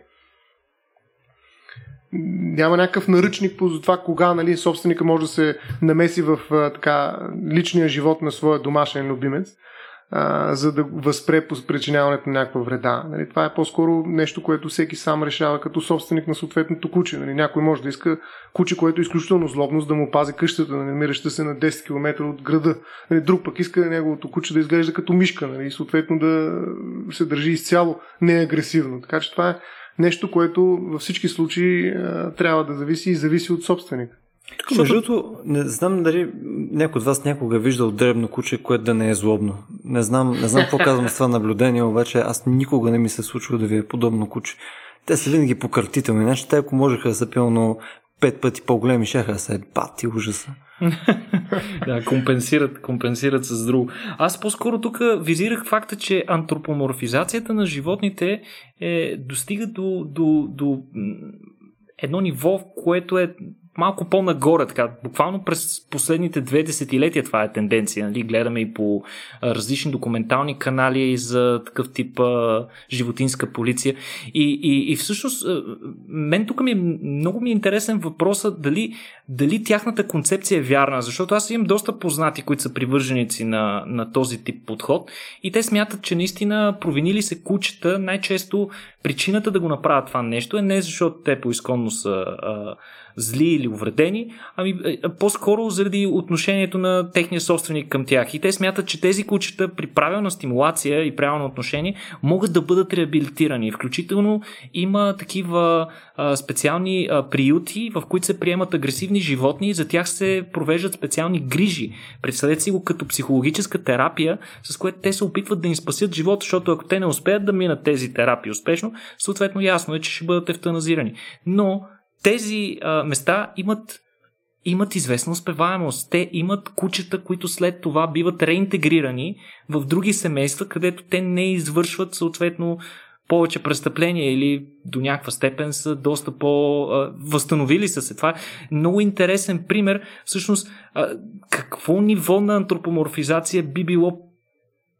Няма някакъв наръчник по това кога нали, собственика може да се намеси в така, личния живот на своя домашен любимец а, за да възпре причиняването на някаква вреда. Нали, това е по-скоро нещо, което всеки сам решава като собственик на съответното куче. Нали, някой може да иска куче, което е изключително злобност, да му пази къщата, намираща се на 10 км от града. Нали, друг пък иска неговото куче да изглежда като мишка нали, и съответно да се държи изцяло неагресивно. Така че това е нещо, което във всички случаи а, трябва да зависи и зависи от собственика. Тук, между другото, не знам дали някой от вас някога е виждал дребно куче, което да не е злобно. Не знам, не знам какво казвам с това наблюдение, обаче аз никога не ми се случва да ви е подобно куче. Те са винаги пократителни. Значи, те ако можеха да са пълно пет пъти по-големи, шаха да са бати ужаса. да, компенсират, компенсират с друго. Аз по-скоро тук визирах факта, че антропоморфизацията на животните е, достига до, до, до едно ниво, което е малко по-нагоре, така, буквално през последните две десетилетия това е тенденция. Нали? Гледаме и по различни документални канали за такъв тип а, животинска полиция. И, и, и всъщност, мен тук ми е, много ми е интересен въпросът дали, дали тяхната концепция е вярна, защото аз имам доста познати, които са привърженици на, на този тип подход и те смятат, че наистина провинили се кучета, най-често причината да го направят това нещо е не защото те по-изконно са а, зли или увредени, ами е, по-скоро заради отношението на техния собственик към тях. И те смятат, че тези кучета при правилна стимулация и правилно отношение могат да бъдат реабилитирани. Включително има такива специални приюти, в които се приемат агресивни животни и за тях се провеждат специални грижи. Представете си го като психологическа терапия, с което те се опитват да им спасят живота, защото ако те не успеят да минат тези терапии успешно, съответно ясно е, че ще бъдат ефтаназирани. Но тези а, места имат имат известна успеваемост. Те имат кучета, които след това биват реинтегрирани в други семейства, където те не извършват съответно повече престъпления или до някаква степен са доста по-възстановили са се. Това е много интересен пример. Всъщност, какво ниво на антропоморфизация би било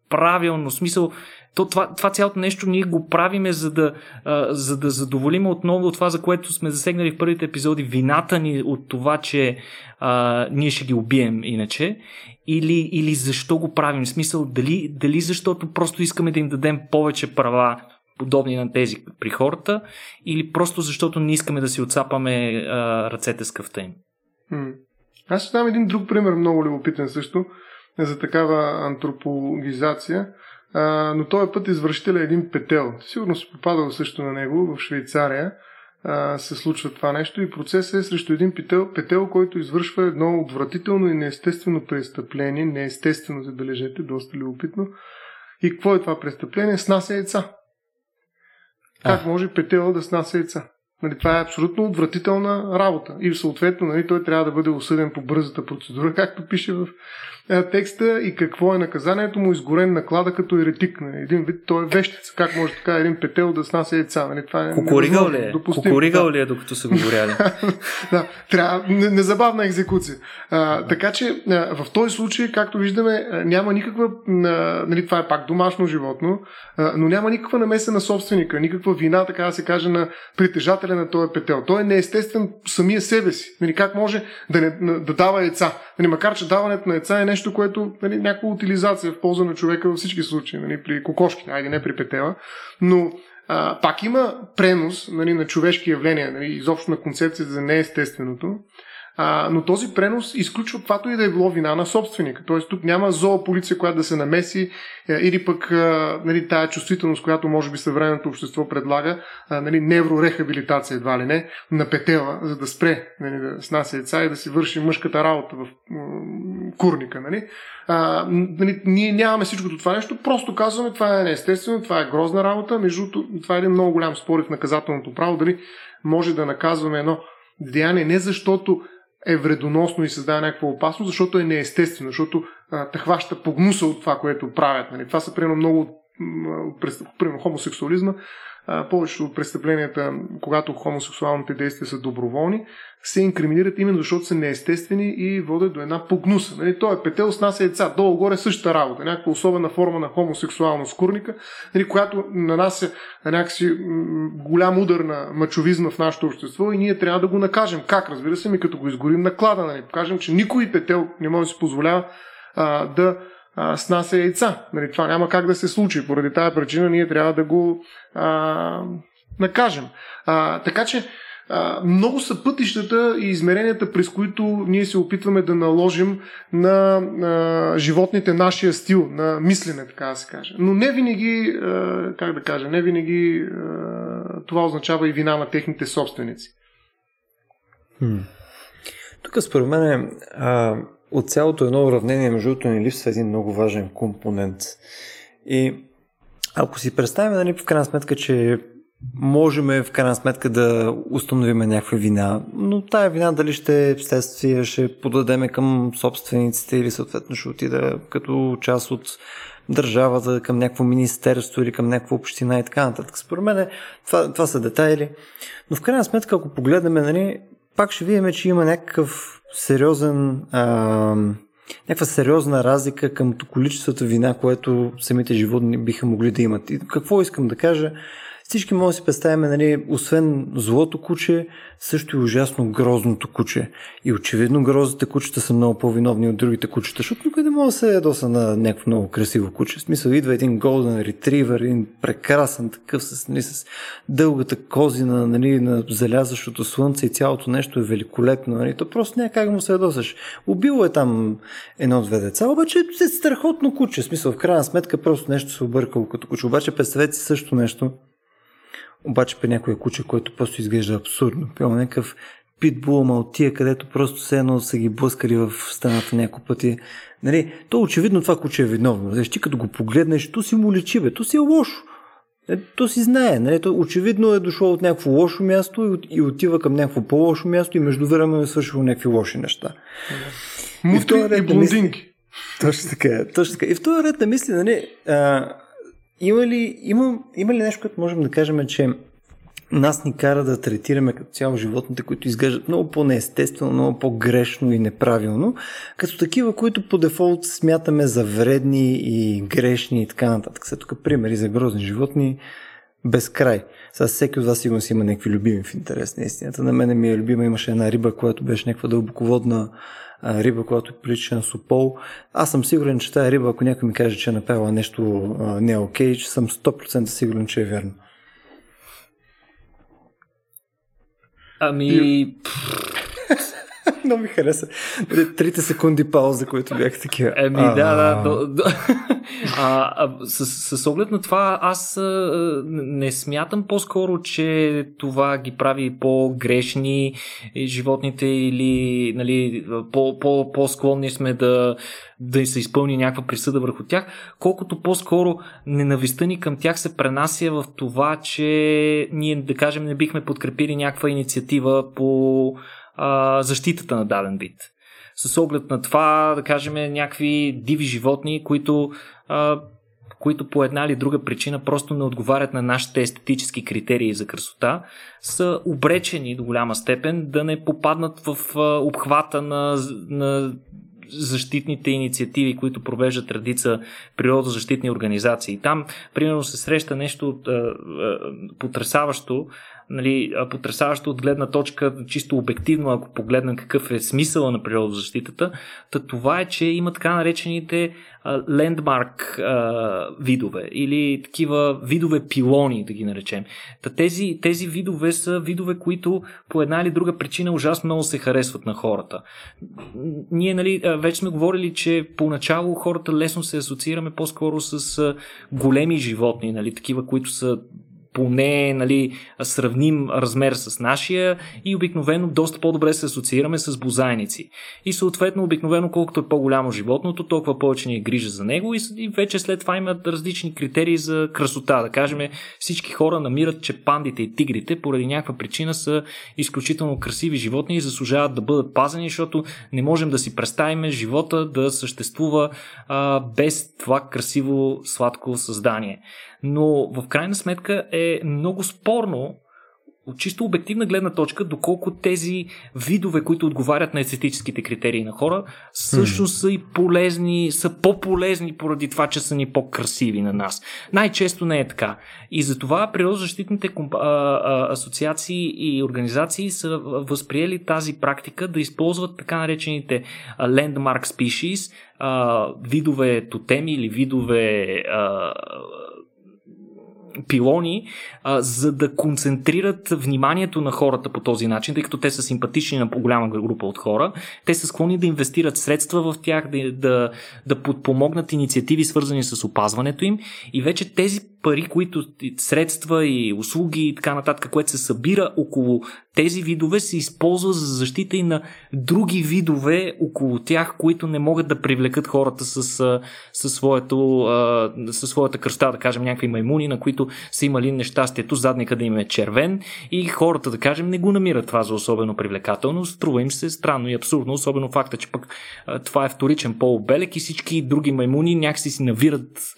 правилно? В смисъл, то, това, това цялото нещо ние го правиме, за да, а, за да задоволим отново това, за което сме засегнали в първите епизоди, вината ни от това, че а, ние ще ги убием иначе, или, или защо го правим? В смисъл, дали, дали защото просто искаме да им дадем повече права, подобни на тези при хората, или просто защото не искаме да си отцапаме а, ръцете с къвта им? Аз ще дам един друг пример, много любопитен също, за такава антропологизация. А, но този път извършителя е един петел. Сигурно си попадал също на него в Швейцария. А, се случва това нещо и процесът е срещу един петел, петел, който извършва едно отвратително и неестествено престъпление. Неестествено, забележете, доста любопитно. И какво е това престъпление? Снася яйца. Как може петел да снася яйца? Нали, това е абсолютно отвратителна работа. И съответно нали, той трябва да бъде осъден по бързата процедура, както пише в текста и какво е наказанието му, изгорен наклада като еретик. Нали. Един вид, той е вещица. Как може така един петел да снася яйца? Нали. Това е Кукуригал ли е? Кукуригал ли е, докато са го горяли? да, трябва незабавна екзекуция. А, така че а, в този случай, както виждаме, няма никаква, а, нали, това е пак домашно животно, а, но няма никаква намеса на собственика, никаква вина, така да се каже, на притежателя на този петел. Той е неестествен самия себе си. Нали, как може да, не, да дава яйца? Нали, макар, че даването на яйца е нещо, което нали, някаква утилизация в полза на човека във всички случаи, нали, при кокошки, айде не при петела, но а, пак има пренос нали, на човешки явления, нали, изобщо на концепцията за неестественото. А, но този пренос изключва каквато и да е било вина на собственика. Тоест тук няма зоополиция, която да се намеси е, или пък нали, тая чувствителност, която може би съвременното общество предлага, нали, неврорехабилитация едва ли не, на петела, за да спре нали, да снася яйца и да си върши мъжката работа в курника. Нали. А, нали, ние нямаме всичкото това нещо, просто казваме това е неестествено, това е грозна работа. Между това е един много голям спор в наказателното право, дали може да наказваме едно деяние не защото е вредоносно и създава някаква опасност, защото е неестествено, защото а, те хваща погнуса от това, което правят. Нали. Това са примерно много примерно хомосексуализма, повечето от престъпленията, когато хомосексуалните действия са доброволни, се инкриминират именно защото са неестествени и водят до една погнуса. Нали, той е петел с нас яйца, долу-горе същата работа, някаква особена форма на хомосексуалност курника, нали, която нанася някакси голям удар на мачовизма в нашето общество и ние трябва да го накажем. Как? Разбира се, ми като го изгорим наклада, нали, покажем, че никой петел не може да си позволява а, да а, снася яйца. Нали, това няма как да се случи. Поради тази причина ние трябва да го а, накажем. А, така че много са пътищата и измеренията, през които ние се опитваме да наложим на животните нашия стил на мислене, така да се каже. Но не винаги, как да кажа, не винаги това означава и вина на техните собственици. Тук според мен а, от цялото едно уравнение, между другото, ни липсва един много важен компонент. И ако си представим, нали, в крайна сметка, че можем в крайна сметка да установим някаква вина, но тая вина дали ще е следствие, ще подадеме към собствениците или съответно ще отида като част от държавата към някакво министерство или към някаква община и така нататък. Според мен това, това са детайли. Но в крайна сметка, ако погледнем, нали, пак ще видим, че има някакъв сериозен а, някаква сериозна разлика към количеството вина, което самите животни биха могли да имат. И какво искам да кажа? Всички може да си представим, нали, освен злото куче, също и ужасно грозното куче. И очевидно грозните кучета са много по-виновни от другите кучета, защото никой не може да се ядоса на някакво много красиво куче. В смисъл, идва един Golden Retriever, един прекрасен такъв с, нали, с дългата козина нали, на залязащото слънце и цялото нещо е великолепно. Нали. То просто няма как му се ядосаш. Убило е там едно-две деца, обаче е страхотно куче. В смисъл, в крайна сметка просто нещо се объркало като куче. Обаче представете си също нещо обаче при някоя куче, което просто изглежда абсурдно. Пълно някакъв питбул малтия, където просто все едно са ги блъскали в стената няколко пъти. Нали, то очевидно това куче е виновно. Знаеш, ти като го погледнеш, то си му личи, бе, то си е лошо. Е, то си знае, нали? То очевидно е дошло от някакво лошо място и, отива към някакво по-лошо място и между време е свършило някакви лоши неща. Мутри и, и блондинки. Точно така, точно така. И в този ред на мисли, нали, а, има ли, има, има ли нещо, което можем да кажем, че нас ни кара да третираме като цяло животните, които изглеждат много по-неестествено, много по-грешно и неправилно, като такива, които по дефолт смятаме за вредни и грешни и така нататък. Сега тук примери за грозни животни без край. Сега всеки от вас сигурно си има някакви любими в интерес на истината. На мен ми е любима, имаше една риба, която беше някаква дълбоководна риба, която прилича на супол. Аз съм сигурен, че тази риба, ако някой ми каже, че е направила нещо не е окей, че съм 100% сигурен, че е верно. Ами... Много ми хареса. Трите секунди пауза, които бяха такива. Еми, да, да. До, до, а, а, с, с оглед на това, аз а, не смятам по-скоро, че това ги прави по-грешни животните или нали, по, по, по-склонни сме да, да се изпълни някаква присъда върху тях, колкото по-скоро ненавистта ни към тях се пренася в това, че ние, да кажем, не бихме подкрепили някаква инициатива по а, защитата на даден вид. С оглед на това, да кажем, някакви диви животни, които, а, които по една или друга причина просто не отговарят на нашите естетически критерии за красота, са обречени до голяма степен да не попаднат в а, обхвата на, на защитните инициативи, които провеждат редица природозащитни организации. Там, примерно, се среща нещо а, а, потрясаващо, нали, потрясаващо от гледна точка, чисто обективно, ако погледнем какъв е смисъла на природозащитата, та това е, че има така наречените лендмарк видове или такива видове пилони, да ги наречем. Та тези, тези видове са видове, които по една или друга причина ужасно много се харесват на хората. Ние нали, вече сме говорили, че поначало хората лесно се асоциираме по-скоро с големи животни, нали, такива, които са поне нали, сравним размер с нашия и обикновено доста по-добре се асоциираме с бозайници. И съответно, обикновено, колкото е по-голямо животното, толкова повече ни е грижа за него и, и вече след това имат различни критерии за красота. Да кажем, всички хора намират, че пандите и тигрите поради някаква причина са изключително красиви животни и заслужават да бъдат пазени, защото не можем да си представим живота да съществува а, без това красиво, сладко създание. Но в крайна сметка е много спорно от чисто обективна гледна точка, доколко тези видове, които отговарят на естетическите критерии на хора, също са и полезни, са по-полезни поради това, че са ни по-красиви на нас. Най-често не е така. И затова природозащитните асоциации и организации са възприели тази практика да използват така наречените landmark species, видове тотеми или видове пилони, а, за да концентрират вниманието на хората по този начин, тъй като те са симпатични на по-голяма група от хора. Те са склонни да инвестират средства в тях, да, да, да подпомогнат инициативи, свързани с опазването им. И вече тези пари, които средства и услуги и така нататък, което се събира около тези видове, се използва за защита и на други видове около тях, които не могат да привлекат хората с, с, своето, с своята кръста, да кажем, някакви маймуни, на които са имали нещастието задника да им е червен и хората, да кажем, не го намират това за особено привлекателно. Струва им се странно и абсурдно, особено факта, че пък това е вторичен полубелек и всички други маймуни някакси си навират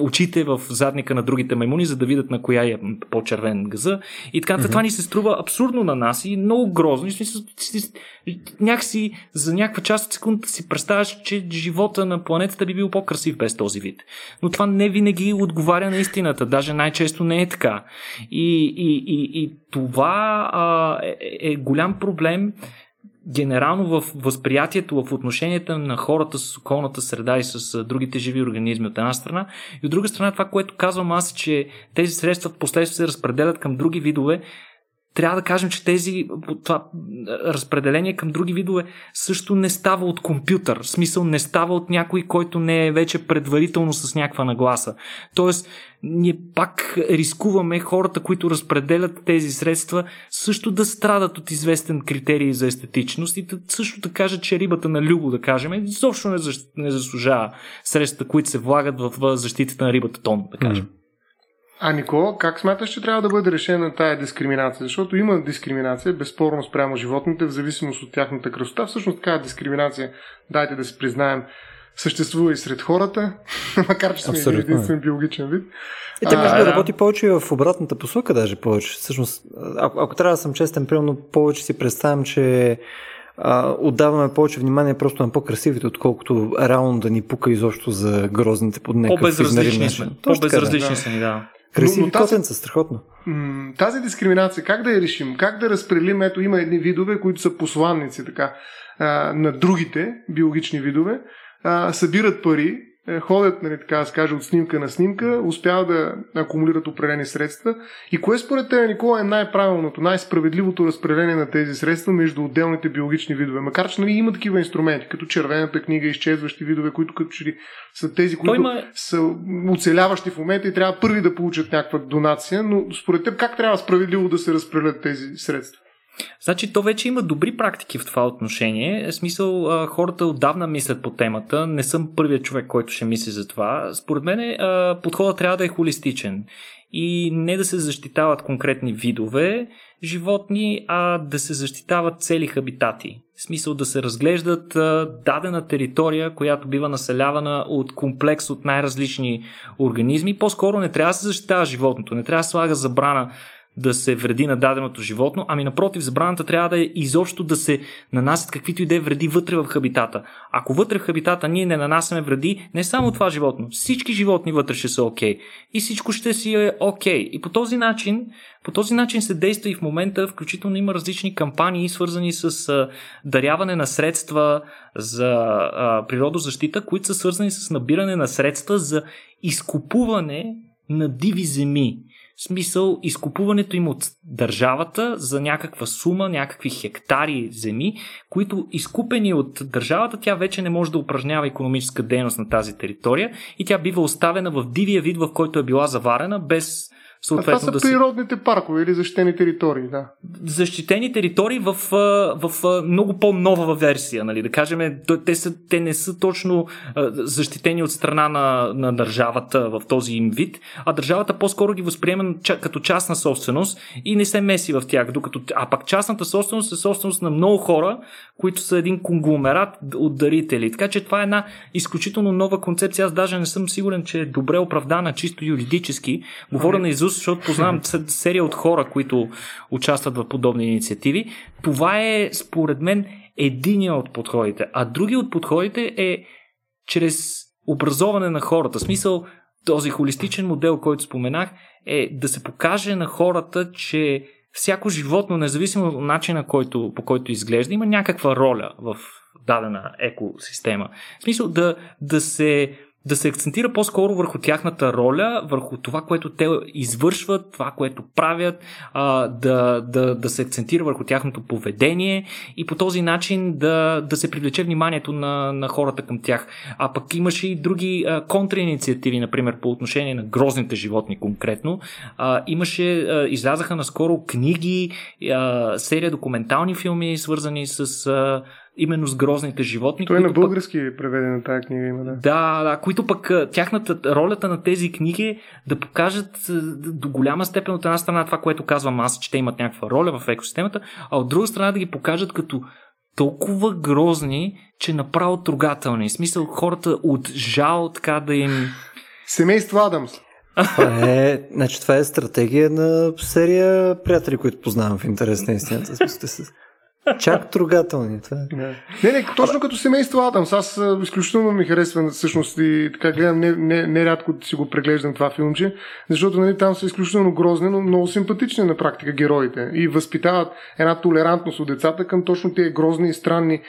очите в задника на другите маймуни, за да видят на коя е по-червен газа. И така, mm-hmm. това ни се струва абсурдно на нас и много грозно. И смисъл, някакси за някаква част от секундата си представяш, че живота на планетата би бил по-красив без този вид. Но това не винаги отговаря на истината. Даже най-често не е така. И, и, и, и това а, е, е голям проблем генерално в възприятието, в отношенията на хората с околната среда и с другите живи организми от една страна. И от друга страна това, което казвам аз, е, че тези средства в последствие се разпределят към други видове, трябва да кажем, че тези, това разпределение към други видове също не става от компютър. В смисъл не става от някой, който не е вече предварително с някаква нагласа. Тоест, ние пак рискуваме хората, които разпределят тези средства, също да страдат от известен критерий за естетичност и да, също да кажат, че рибата на Любо, да кажем, изобщо не, не заслужава средствата, които се влагат в защитата на рибата тон, да кажем. Mm. А Никола, как смяташ, че трябва да бъде решена тая дискриминация? Защото има дискриминация, безспорно спрямо животните, в зависимост от тяхната красота. Всъщност така дискриминация, дайте да си признаем, съществува и сред хората, макар че сме Абсолютно. единствен биологичен вид. И тя може да работи повече и в обратната посока, даже повече. Всъщност, ако, ако трябва да съм честен, примерно повече си представям, че а, отдаваме повече внимание просто на по-красивите, отколкото реално да ни пука изобщо за грозните под някакъв По-безразлични са. По-безразлични са ни, да. Красиви котенца, страхотно. Тази дискриминация, как да я решим? Как да разпределим? Ето има едни видове, които са посланници така, на другите биологични видове, събират пари, ходят, нали, така да се каже, от снимка на снимка, успяват да акумулират определени средства. И кое според теб, Никола, е най-правилното, най-справедливото разпределение на тези средства между отделните биологични видове? Макар, че нали, има такива инструменти, като червената книга, изчезващи видове, които като че ли са тези, които има... са оцеляващи в момента и трябва първи да получат някаква донация, но според теб как трябва справедливо да се разпределят тези средства? Значи, то вече има добри практики в това отношение. В смисъл, хората отдавна мислят по темата. Не съм първият човек, който ще мисли за това. Според мен, подходът трябва да е холистичен. И не да се защитават конкретни видове животни, а да се защитават цели хабитати. В смисъл да се разглеждат дадена територия, която бива населявана от комплекс от най-различни организми. По-скоро не трябва да се защитава животното, не трябва да слага забрана да се вреди на даденото животно, ами напротив, забраната трябва да е изобщо да се нанасят каквито и да е вреди вътре в хабитата. Ако вътре в хабитата ние не нанасяме вреди, не само това животно, всички животни вътре ще са окей. Okay. И всичко ще си е окей. Okay. И по този начин, по този начин се действа и в момента, включително има различни кампании, свързани с а, даряване на средства за а, природозащита, които са свързани с набиране на средства за изкупуване на диви земи. В смисъл, изкупуването им от държавата за някаква сума, някакви хектари земи, които изкупени от държавата, тя вече не може да упражнява економическа дейност на тази територия и тя бива оставена в дивия вид, в който е била заварена, без Съответно, а това са да природните паркове или защитени територии, да. Защитени територии в, в, в много по-нова версия, нали? Да кажем, те, са, те не са точно защитени от страна на, на държавата в този им вид, а държавата по-скоро ги възприема като частна собственост и не се меси в тях. Докато, а пак частната собственост е собственост на много хора, които са един конгломерат от дарители. Така че това е една изключително нова концепция. Аз даже не съм сигурен, че е добре оправдана чисто юридически. Говоря на Изус, защото познавам серия от хора, които участват в подобни инициативи. Това е, според мен, единия от подходите. А другия от подходите е чрез образоване на хората. Смисъл, този холистичен модел, който споменах, е да се покаже на хората, че всяко животно, независимо от начина който, по който изглежда, има някаква роля в дадена екосистема. В смисъл да, да се да се акцентира по-скоро върху тяхната роля, върху това, което те извършват, това, което правят, да, да, да се акцентира върху тяхното поведение и по този начин да, да се привлече вниманието на, на хората към тях. А пък имаше и други а, контраинициативи, например, по отношение на грозните животни конкретно. Имаше, а, излязаха наскоро книги, серия документални филми, свързани с именно с грозните животни. Той е на български пък... преведена тази книга има, да. Да, да, които пък тяхната, ролята на тези книги е да покажат до голяма степен от една страна това, което казвам аз, че те имат някаква роля в екосистемата, а от друга страна да ги покажат като толкова грозни, че направо трогателни. В смисъл хората от жал така да им... Семейство Адамс. Това е, значи, това е стратегия на серия приятели, които познавам в интерес на истината. Чак трогателни. Това. Е. Не. не, не, точно като семейство Адамс. Аз изключително ми харесвам всъщност и така гледам не, не, не рядко си го преглеждам това филмче, защото нали, там са изключително грозни, но много симпатични на практика героите и възпитават една толерантност от децата към точно тези грозни и странни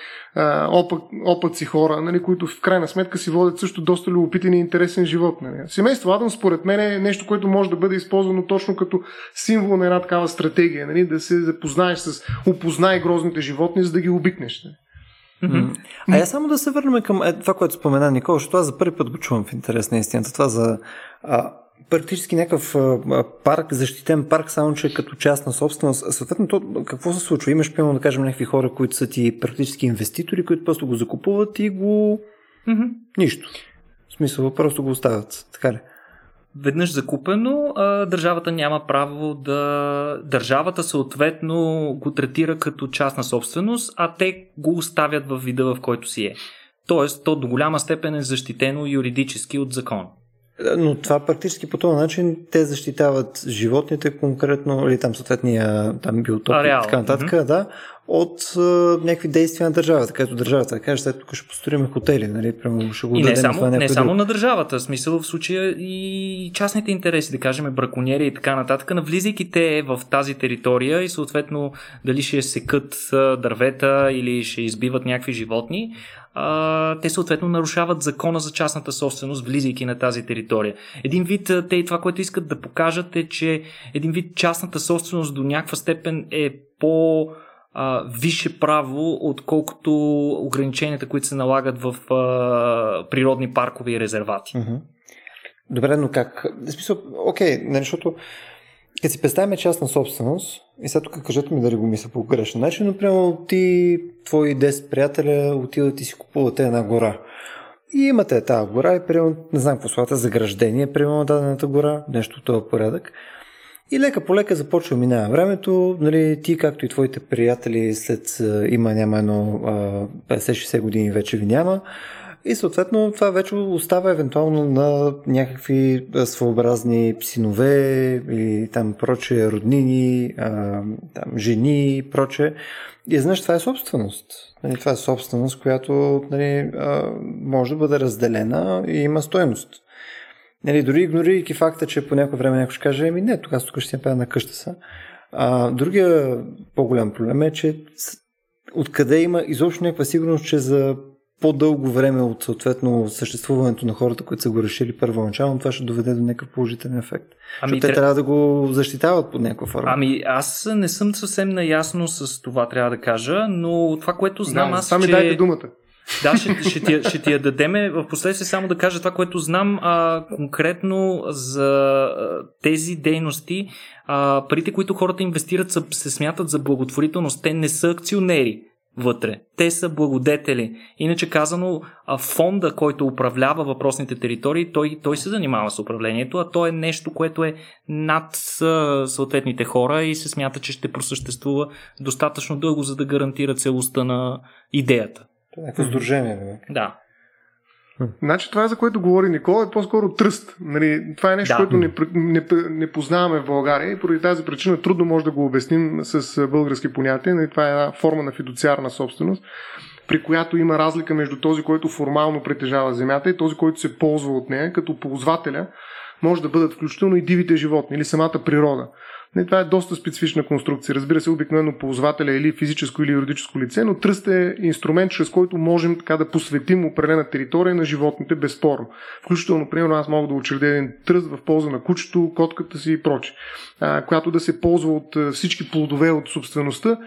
опът, опъци хора, нали, които в крайна сметка си водят също доста любопитен и интересен живот. Нали. Семейство Адам, според мен, е нещо, което може да бъде използвано точно като символ на една такава стратегия, нали, да се запознаеш с опознай грозните животни, за да ги обикнеш. Нали. Mm-hmm. А я само да се върнем към е, това, което спомена Никола, защото аз за първи път го чувам в интерес на истината. Това за а, практически някакъв парк, защитен парк, само че като частна собственост. Съответно, то, какво се случва? Имаш, примерно, да кажем, някакви хора, които са ти практически инвеститори, които просто го закупуват и го... Mm-hmm. Нищо. В смисъл, просто го оставят. Така ли? Веднъж закупено, държавата няма право да. Държавата съответно го третира като частна собственост, а те го оставят в вида, в който си е. Тоест, то до голяма степен е защитено юридически от закон. Но това практически по този начин те защитават животните конкретно, или там съответния там биотоп и така нататък, mm-hmm. да, от а, някакви действия на държавата, където държавата каже, след тук ще построим хотели, нали, прямо ще го и не само, не само на държавата, в смисъл в случая и частните интереси, да кажем браконьери и така нататък, навлизайки те в тази територия и съответно дали ще секат дървета или ще избиват някакви животни, те съответно нарушават закона за частната собственост, влизайки на тази територия. Един вид, те това, което искат да покажат е, че един вид частната собственост до някаква степен е по а, висше право, отколкото ограниченията, които се налагат в а, природни паркове и резервати. Добре, но как? В смисъл, окей, нали, защото като си представяме частна собственост, и сега тук кажете ми дали го мисля по грешен начин, но прямо ти, твои 10 приятеля отиват и си купувате една гора. И имате тази гора и примерно, не знам какво слата, заграждение, примерно дадената гора, нещо от този порядък. И лека по лека започва минава времето, нали, ти както и твоите приятели след има няма едно 50-60 години вече ви няма, и съответно това вече остава евентуално на някакви своеобразни синове или там проче роднини, там, жени и проче. И знаеш, това е собственост. Нали, това е собственост, която нали, може да бъде разделена и има стоеност. Нали, дори игнорирайки факта, че по някое време някой ще каже, ами не, тогава тук ще си направя на къща са. А, другия по-голям проблем е, че откъде има изобщо някаква сигурност, че за по-дълго време от съответно съществуването на хората, които са го решили първоначално, това ще доведе до някакъв положителен ефект. Ами, Защото те трябва да го защитават под някаква форма. Ами аз не съм съвсем наясно с това, трябва да кажа, но това, което знам да, аз, сами че... дайте думата. Да, ще, ще, ти, ще ти я дадеме. В последствие само да кажа това, което знам а, конкретно за а, тези дейности. А, парите, които хората инвестират, са, се смятат за благотворителност. Те не са акционери вътре. Те са благодетели. Иначе казано, фонда, който управлява въпросните територии, той, той се занимава с управлението, а то е нещо, което е над съответните хора и се смята, че ще просъществува достатъчно дълго, за да гарантира целостта на идеята. Това е някакво сдружение. Бе. Да. Значи това, за което говори Никола, е по-скоро тръст. Нали, това е нещо, да. което не, не, не познаваме в България и поради тази причина трудно може да го обясним с български понятия. Нали, това е една форма на фидуциарна собственост, при която има разлика между този, който формално притежава земята и този, който се ползва от нея, като ползвателя може да бъдат включително и дивите животни или самата природа. Не, това е доста специфична конструкция. Разбира се, обикновено ползвателя или физическо или юридическо лице, но тръст е инструмент, чрез който можем така да посветим определена територия на животните безспорно. Включително, примерно, аз мога да учредя един тръст в полза на кучето, котката си и проче, която да се ползва от всички плодове от собствеността,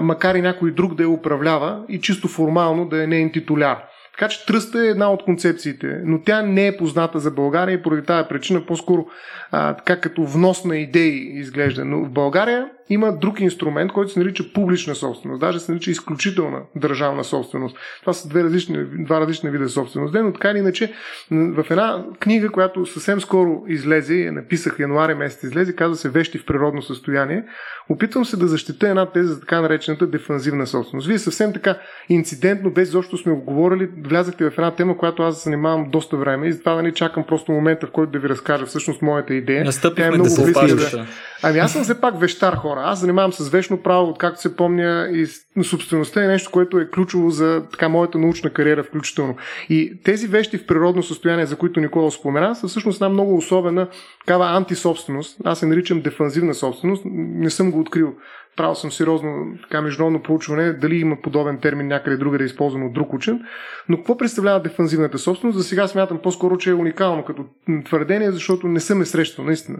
макар и някой друг да я управлява и чисто формално да е нейн титуляр. Така че тръста е една от концепциите, но тя не е позната за България и поради тази причина по-скоро а, така като внос на идеи изглежда. Но в България има друг инструмент, който се нарича публична собственост. Даже се нарича изключителна държавна собственост. Това са две различни, два различни вида собственост. Но така или иначе, в една книга, която съвсем скоро излезе, написах януари месец излезе, казва се Вещи в природно състояние, опитвам се да защита една теза за така наречената дефанзивна собственост. Вие съвсем така инцидентно, без защо сме го говорили, влязахте в една тема, която аз занимавам доста време и затова нали, чакам просто момента, в който да ви разкажа всъщност моята идея. Настъпихме Тя е много да близка. Ами аз съм все пак вещар хора. Аз занимавам с вечно право, откакто се помня и собствеността е нещо, което е ключово за така моята научна кариера включително. И тези вещи в природно състояние, за които Никола спомена, са всъщност една много особена такава антисобственост. Аз се наричам дефанзивна собственост. Не съм го открил правил съм сериозно така международно проучване, дали има подобен термин някъде друга да използван от друг учен. Но какво представлява дефанзивната собственост? За сега смятам по-скоро, че е уникално като твърдение, защото не съм е срещал, наистина.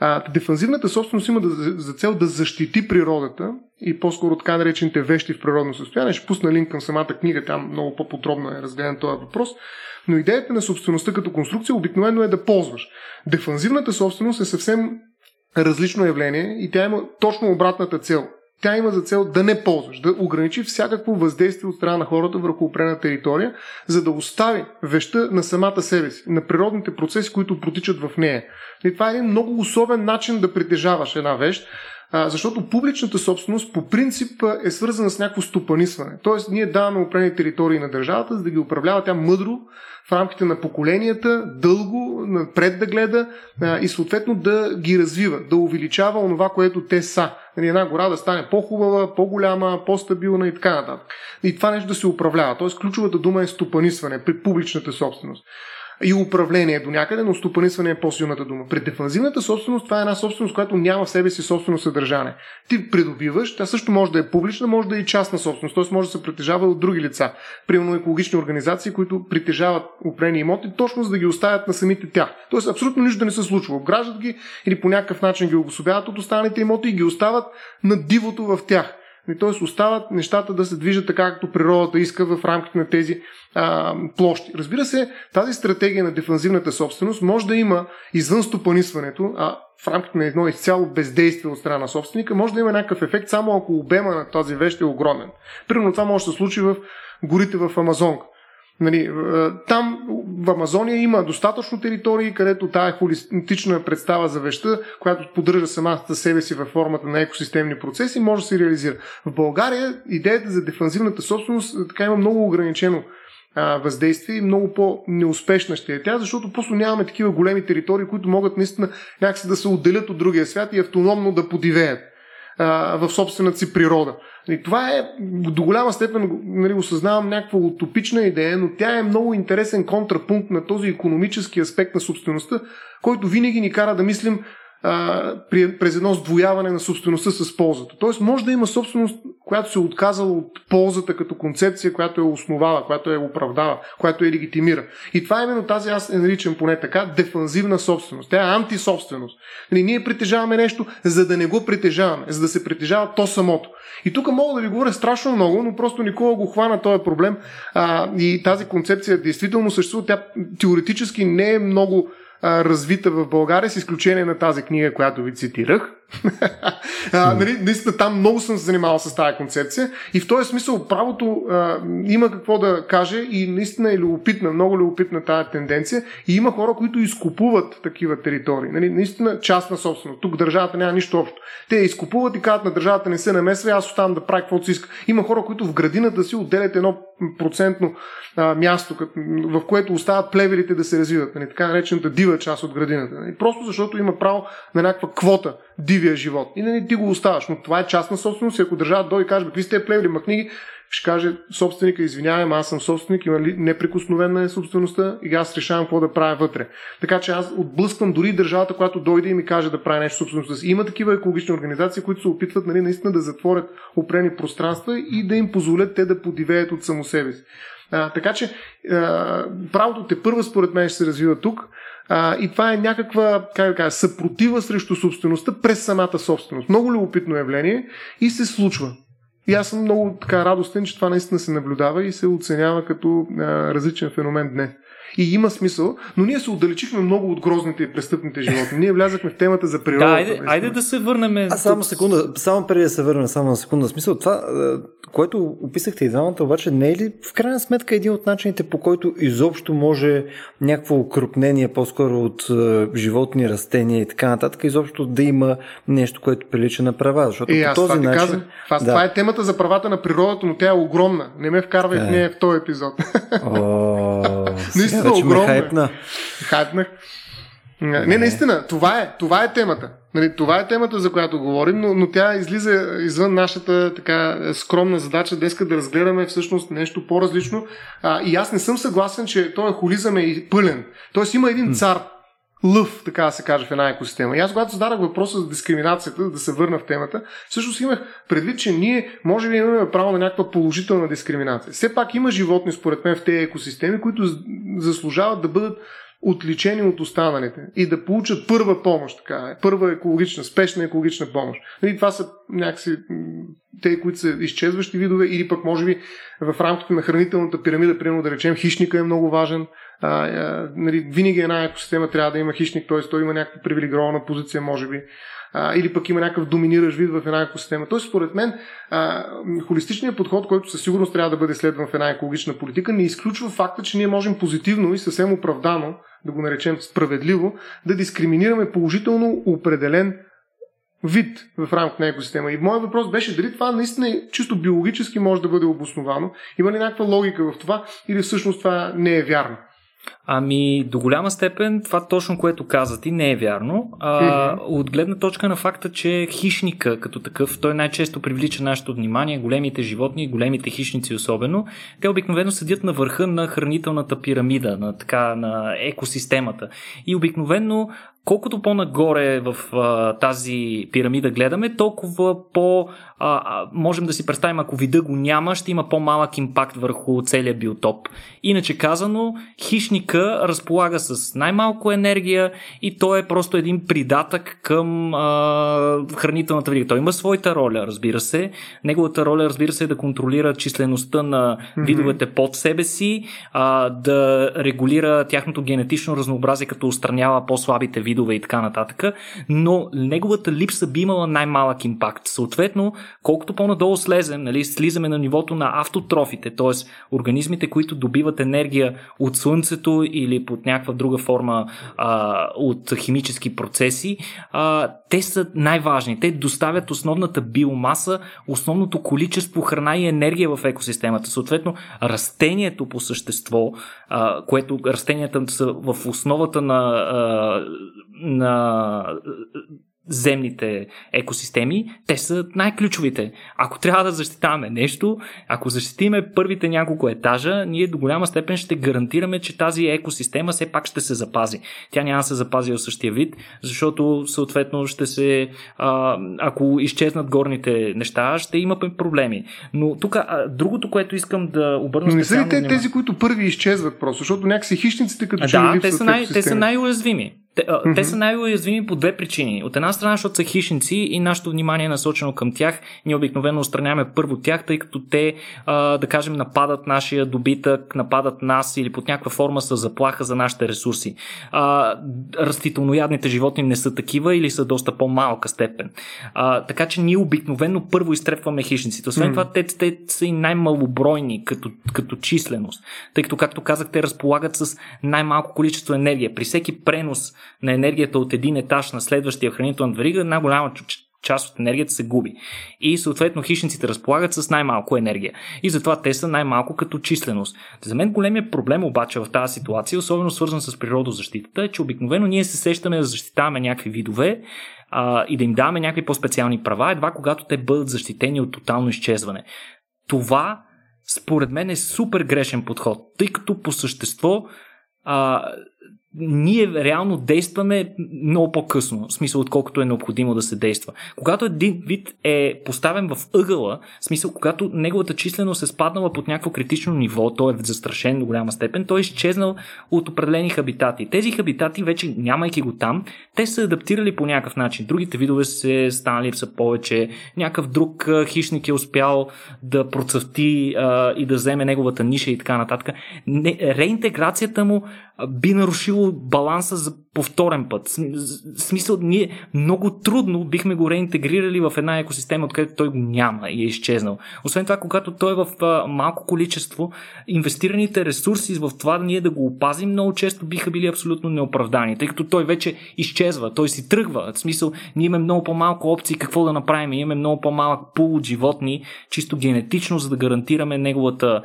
А, дефанзивната собственост има да, за цел да защити природата и по-скоро така наречените вещи в природно състояние. Ще пусна линк към самата книга, там много по-подробно е разгледан този въпрос. Но идеята на собствеността като конструкция обикновено е да ползваш. Дефанзивната собственост е съвсем различно явление и тя има точно обратната цел. Тя има за цел да не ползваш, да ограничи всякакво въздействие от страна на хората върху опрена територия, за да остави веща на самата себе си, на природните процеси, които протичат в нея. И това е един много особен начин да притежаваш една вещ, защото публичната собственост по принцип е свързана с някакво стопанисване. Тоест, ние даваме опрени територии на държавата, за да ги управлява тя мъдро, в рамките на поколенията, дълго, напред да гледа а, и съответно да ги развива, да увеличава онова, което те са. Нали, една гора да стане по-хубава, по-голяма, по-стабилна и така нататък. И това нещо да се управлява. Тоест ключовата дума е стопанисване при публичната собственост и управление до някъде, но стопанисване е по-силната дума. При дефанзивната собственост това е една собственост, която няма в себе си собствено съдържание. Ти придобиваш, тя също може да е публична, може да е и частна собственост, т.е. може да се притежава от други лица. Примерно екологични организации, които притежават упрени имоти, точно за да ги оставят на самите тях. Тоест абсолютно нищо не се случва. Обграждат ги или по някакъв начин ги обособяват от останалите имоти и ги остават на дивото в тях. Т.е. остават нещата да се движат така, както природата иска в рамките на тези а, площи. Разбира се, тази стратегия на дефанзивната собственост може да има извън стопанисването, а в рамките на едно изцяло бездействие от страна на собственика, може да има някакъв ефект, само ако обема на тази вещ е огромен. Примерно това може да се случи в горите в Амазонка. Нали, там в Амазония има достатъчно територии, където тая холистична представа за веща, която поддържа самата себе си във формата на екосистемни процеси, може да се реализира. В България идеята за дефанзивната собственост така има много ограничено въздействие и много по-неуспешна ще е тя, защото просто нямаме такива големи територии, които могат наистина някакси да се отделят от другия свят и автономно да подивеят в собствената си природа. И това е до голяма степен, нали, осъзнавам някаква утопична идея, но тя е много интересен контрапункт на този економически аспект на собствеността, който винаги ни кара да мислим а, през едно сдвояване на собствеността с ползата. Тоест може да има собственост, която се е отказала от ползата като концепция, която е основала, която е оправдава, която е легитимира. И това е именно тази, аз е наричам поне така, дефанзивна собственост. Тя е антисобственост. Нали, ние притежаваме нещо, за да не го притежаваме, за да се притежава то самото. И тук мога да ви говоря страшно много, но просто никога го хвана този проблем. А, и тази концепция действително съществува. Тя теоретически не е много развита в България, с изключение на тази книга, която ви цитирах. нали, наистина там много съм се занимавал с тази концепция и в този смисъл правото а, има какво да каже и наистина е любопитна, много любопитна тази тенденция и има хора, които изкупуват такива територии. Нали, наистина частна собственост. Тук държавата няма нищо общо. Те изкупуват и казват на държавата не се намесва, аз оставам да правя каквото си иска. Има хора, които в градината си отделят едно процентно а, място, в което остават плевелите да се развиват. Нали, така наречената дива част от градината. Нали, просто защото има право на някаква квота дивия живот. И не ти го оставаш. Но това е частна собственост. И ако държавата дойде и каже, какви сте плевли, махни ще каже собственика, извинявай, аз съм собственик, има ли неприкосновена е собствеността и аз решавам какво да правя вътре. Така че аз отблъсквам дори държавата, която дойде и ми каже да прави нещо собствеността си. Има такива екологични организации, които се опитват нали, наистина да затворят опрени пространства и да им позволят те да подивеят от само себе си. А, така че а, правото те първа според мен ще се развива тук. А, и това е някаква, как кажа, съпротива срещу собствеността през самата собственост. Много любопитно явление и се случва. И аз съм много така радостен, че това наистина се наблюдава и се оценява като а, различен феномен днес. И има смисъл, но ние се отдалечихме много от грозните и престъпните животни. Ние влязахме в темата за природа. Да, айде, айде да се върнем. А само секунда, само преди да се върнем, само на секунда. Смисъл, това, което описахте и двамата, обаче не е ли в крайна сметка един от начините, по който изобщо може някакво укрупнение по-скоро от животни, растения и така нататък, изобщо да има нещо, което прилича на права. Защото и по този това начин... Това, да. това е темата за правата на природата, но тя е огромна. Не ме вкарвай в нея в този епизод. О, наистина огромна. Хайпна. Хайпнах. Не, наистина, това е, това е темата. Нали, това е темата, за която говорим, но, но тя излиза извън нашата така скромна задача днеска да разгледаме всъщност нещо по-различно. А, и аз не съм съгласен, че този холизъм е пълен. Тоест има един цар, лъв, така да се каже, в една екосистема. И аз, когато зададах въпроса за дискриминацията, да се върна в темата, всъщност имах предвид, че ние може би имаме право на някаква положителна дискриминация. Все пак има животни, според мен, в тези екосистеми, които заслужават да бъдат отличени от останалите и да получат първа помощ, така е, първа екологична, спешна екологична помощ. И нали, това са някакси те, които са изчезващи видове, или пък може би в рамките на хранителната пирамида, примерно да речем, хищника е много важен. А, а, нали, винаги една екосистема трябва да има хищник, т.е. той има някаква привилегирована позиция, може би а, или пък има някакъв доминиращ вид в една екосистема. Тоест, според мен, а, холистичният подход, който със сигурност трябва да бъде следван в една екологична политика, не изключва факта, че ние можем позитивно и съвсем оправдано, да го наречем справедливо, да дискриминираме положително определен вид в рамките на екосистема. И моят въпрос беше дали това наистина е чисто биологически може да бъде обосновано, има ли някаква логика в това или всъщност това не е вярно. Ами, до голяма степен това точно, което каза ти, не е вярно. А, mm-hmm. От гледна точка на факта, че хищника като такъв, той най-често привлича нашето внимание, големите животни, големите хищници особено, те обикновено седят на върха на хранителната пирамида, на, така, на екосистемата. И обикновено колкото по-нагоре в а, тази пирамида гледаме, толкова по а, а, можем да си представим, ако вида го няма, ще има по-малък импакт върху целия биотоп. Иначе казано, хищника разполага с най-малко енергия и той е просто един придатък към а, хранителната верига. Той има своята роля, разбира се. Неговата роля, разбира се, е да контролира числеността на видовете mm-hmm. под себе си, а, да регулира тяхното генетично разнообразие, като устранява по-слабите видове и така нататък. Но неговата липса би имала най-малък импакт. Съответно, колкото по-надолу слезем, нали, слизаме на нивото на автотрофите, т.е. организмите, които добиват енергия от слънцето или под някаква друга форма а, от химически процеси, а, те са най-важни. Те доставят основната биомаса, основното количество храна и енергия в екосистемата. Съответно, растението по същество, а, което растенията са в основата на, а, на земните екосистеми, те са най-ключовите. Ако трябва да защитаваме нещо, ако защитиме първите няколко етажа, ние до голяма степен ще гарантираме, че тази екосистема все пак ще се запази. Тя няма да се запази в същия вид, защото съответно ще се. А, ако изчезнат горните неща, ще има проблеми. Но тук другото, което искам да обърна. Но не са ли те тези, които първи изчезват просто, защото някакси хищниците като да, те са, най- те са най-уязвими. Те, mm-hmm. те са най-уязвими по две причини. От една страна, защото са хищници и нашето внимание е насочено към тях. Ние обикновено устраняваме първо тях, тъй като те, а, да кажем, нападат нашия добитък, нападат нас или под някаква форма са заплаха за нашите ресурси. А, растителноядните животни не са такива или са доста по-малка степен. А, така че ние обикновено първо изтрепваме хищниците. Освен mm-hmm. това, те, те са и най-малобройни като, като численост. Тъй като, както казах, те разполагат с най-малко количество енергия. При всеки пренос на енергията от един етаж на следващия хранителен верига, една голяма част от енергията се губи. И съответно хищниците разполагат с най-малко енергия. И затова те са най-малко като численост. За мен големия проблем обаче в тази ситуация, особено свързан с природозащитата, е, че обикновено ние се сещаме да защитаваме някакви видове а, и да им даваме някакви по-специални права, едва когато те бъдат защитени от тотално изчезване. Това според мен е супер грешен подход, тъй като по същество а, ние реално действаме много по-късно, в смисъл отколкото е необходимо да се действа. Когато един вид е поставен в ъгъла, в смисъл когато неговата численост е спаднала под някакво критично ниво, той е застрашен до голяма степен, той е изчезнал от определени хабитати. Тези хабитати вече нямайки го там, те са адаптирали по някакъв начин. Другите видове се станали са повече, някакъв друг хищник е успял да процъфти а, и да вземе неговата ниша и така нататък. Не, реинтеграцията му би нарушило баланса за повторен път. В смисъл, ние много трудно бихме го реинтегрирали в една екосистема, откъдето той го няма и е изчезнал. Освен това, когато той е в малко количество, инвестираните ресурси в това ние да го опазим много често биха били абсолютно неоправдани, тъй като той вече изчезва, той си тръгва. В смисъл, ние имаме много по-малко опции какво да направим, имаме много по-малък пул от животни, чисто генетично, за да гарантираме неговата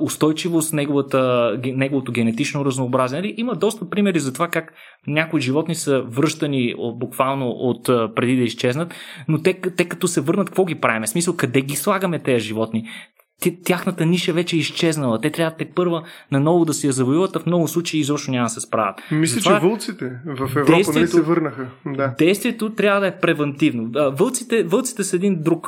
устойчивост, неговата, неговото генетично разнообразие. Нали? Има доста примери за това как някои животни са връщани буквално от преди да изчезнат, но те, те като се върнат, какво ги правим? В смисъл, къде ги слагаме тези животни? Тяхната ниша вече е изчезнала. Те трябва те първа наново да си я завоюват, а в много случаи изобщо няма да се справят. Мисля, Затова, че вълците в Европа не нали се върнаха. Да. Действието трябва да е превентивно. Вълците, вълците са един друг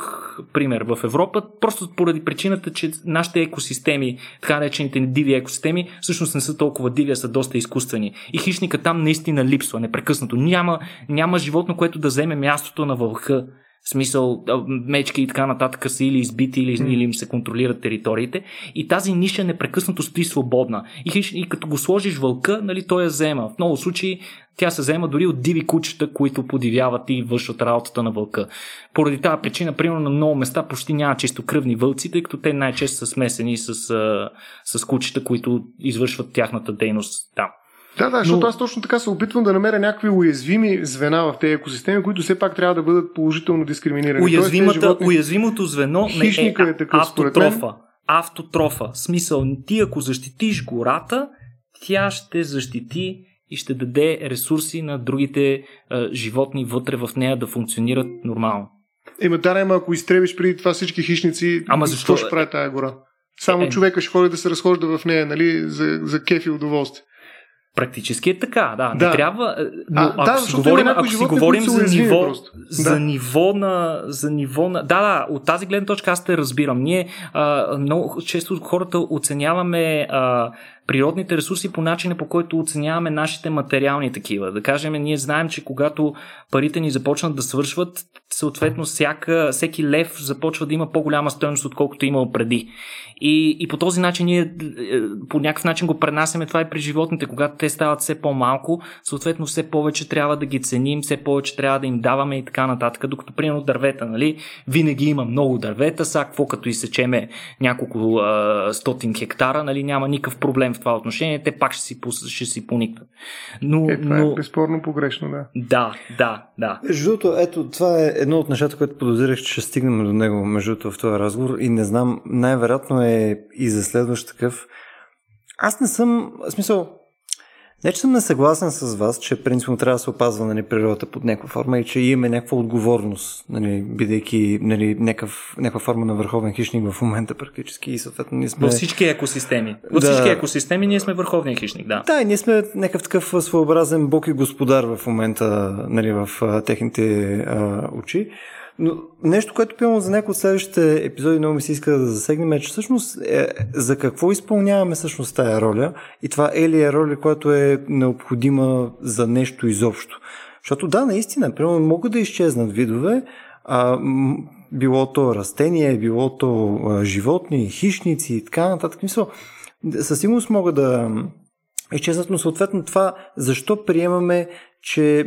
пример в Европа, просто поради причината, че нашите екосистеми, така наречените диви екосистеми, всъщност не са толкова диви, а са доста изкуствени. И хищника там наистина липсва непрекъснато. Няма, няма животно, което да вземе мястото на вълха в смисъл, мечки и така нататък са или избити, или, mm. или им се контролират териториите. И тази ниша непрекъснато стои свободна. И, и като го сложиш вълка, нали, той я взема. В много случаи тя се взема дори от диви кучета, които подивяват и вършат работата на вълка. Поради тази причина, примерно на много места почти няма чисто кръвни вълци, тъй като те най-често са смесени с, с кучета, които извършват тяхната дейност там. Да, да, защото Но... аз точно така се опитвам да намеря някакви уязвими звена в тези екосистеми, които все пак трябва да бъдат положително дискриминирани. Уязвимата, животни... Уязвимото звено не е, е такъв, автотрофа. Автотрофа. Смисъл, ти ако защитиш гората, тя ще защити и ще даде ресурси на другите а, животни вътре в нея да функционират нормално. Ема да, ама ако изтребиш преди това всички хищници, ама защо ще прави тази гора? Само е, човека ще ходи да се разхожда в нея, нали, за, за кеф и удоволствие. Практически е така, да. да. Не трябва. Е, но а, ако да, си говорим, ако си говорим за ниво, за да. ниво на. За ниво на. Да, да, от тази гледна точка аз те разбирам. Ние а, много често хората оценяваме а, природните ресурси по начина по който оценяваме нашите материални такива. Да кажем, ние знаем, че когато парите ни започнат да свършват, съответно всяка, всеки лев започва да има по-голяма стоеност, отколкото е имал преди. И, и по този начин ние е, по някакъв начин го пренасяме това и при животните. Когато те стават все по-малко, съответно все повече трябва да ги ценим, все повече трябва да им даваме и така нататък. Докато, примерно, дървета, нали? Винаги има много дървета, сега какво като изсечеме няколко а, стотин хектара, нали? Няма никакъв проблем в това отношение, те пак ще си, ще си поникнат. Но, е, това е но... е безспорно погрешно, да. Да, да, да. Между другото, ето, това е едно от нещата, което подозирах, че ще стигнем до него, между другото, в този разговор и не знам, най-вероятно е и за следващ такъв. Аз не съм, в смисъл, Не, че съм несъгласен с вас, че принципно трябва да се опазва нали, природата под някаква форма и че имаме някаква отговорност, нали, бидейки нали, някакъв, някаква форма на върховен хищник в момента практически и съответно ние сме... Във всички екосистеми. Във да. всички екосистеми ние сме върховния хищник, да. Да, и ние сме някакъв такъв своеобразен бог и господар в момента нали, в а, техните а, очи. Но нещо, което пилно за някои от следващите епизоди много ми се иска да засегнем е, че всъщност е, за какво изпълняваме всъщност тая роля и това е ли е роля, която е необходима за нещо изобщо. Защото да, наистина, примерно могат да изчезнат видове, а, било то растение, било то а, животни, хищници и така нататък. Мисъл, със сигурност могат да изчезнат, но съответно това защо приемаме, че е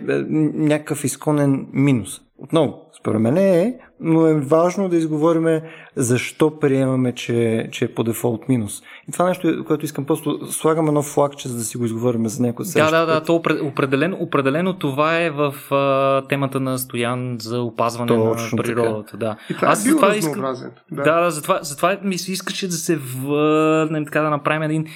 някакъв изконен минус. Отново, според мен е, но е важно да изговорим защо приемаме, че, че е по дефолт минус. И това нещо, което искам просто слагам едно флагче, за да си го изговорим за някой Да, да, да, то определено, определено това е в а, темата на Стоян за опазване Точно на природата. Да. И това Аз е затова искам, да, да, да затова, затова ми се искаше да се върнем, така да направим един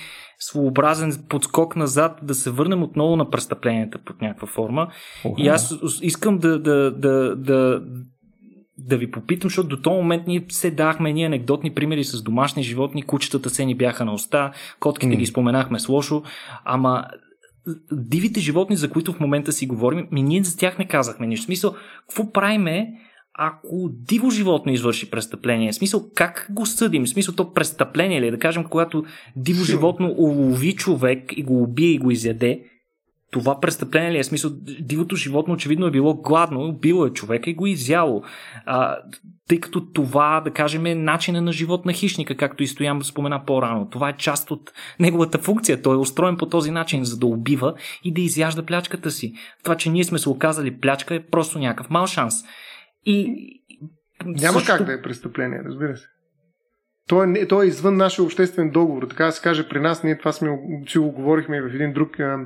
своеобразен подскок назад, да се върнем отново на престъпленията под някаква форма. Uh-huh. И аз искам да, да, да, да, да ви попитам, защото до този момент ние се дахме ние анекдотни примери с домашни животни, кучетата се ни бяха на уста, котките mm. ги споменахме с лошо, ама дивите животни, за които в момента си говорим, ми ние за тях не казахме нищо. В смисъл, какво правиме, ако диво животно извърши престъпление, в смисъл как го съдим? В смисъл то престъпление ли? Е? Да кажем, когато диво животно улови човек и го убие и го изяде, това престъпление ли е? В смисъл, дивото животно очевидно е било гладно, било е човека и го изяло. А, тъй като това, да кажем, е начина на живот на хищника, както и Стоян спомена по-рано. Това е част от неговата функция. Той е устроен по този начин, за да убива и да изяжда плячката си. Това, че ние сме се оказали плячка е просто някакъв мал шанс. И, Няма също... как да е престъпление, разбира се. То е, то е извън нашия обществен договор. Така да се каже, при нас, ние това сме, си го говорихме в един друг а,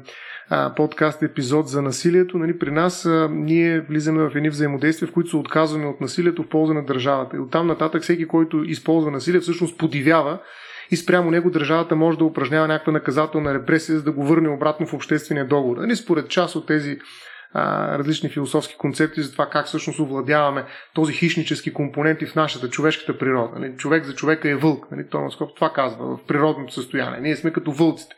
а, подкаст епизод за насилието. Нали, при нас а, ние влизаме в едни взаимодействия, в които се отказваме от насилието в полза на държавата. И оттам нататък всеки, който използва насилие, всъщност подивява и спрямо него държавата може да упражнява някаква наказателна репресия, за да го върне обратно в обществения договор. Нали, според част от тези различни философски концепции за това как всъщност овладяваме този хищнически компонент и в нашата човешката природа. Нали? Човек за човека е вълк. Нали? Томас Хоп това казва в природното състояние. Ние сме като вълците.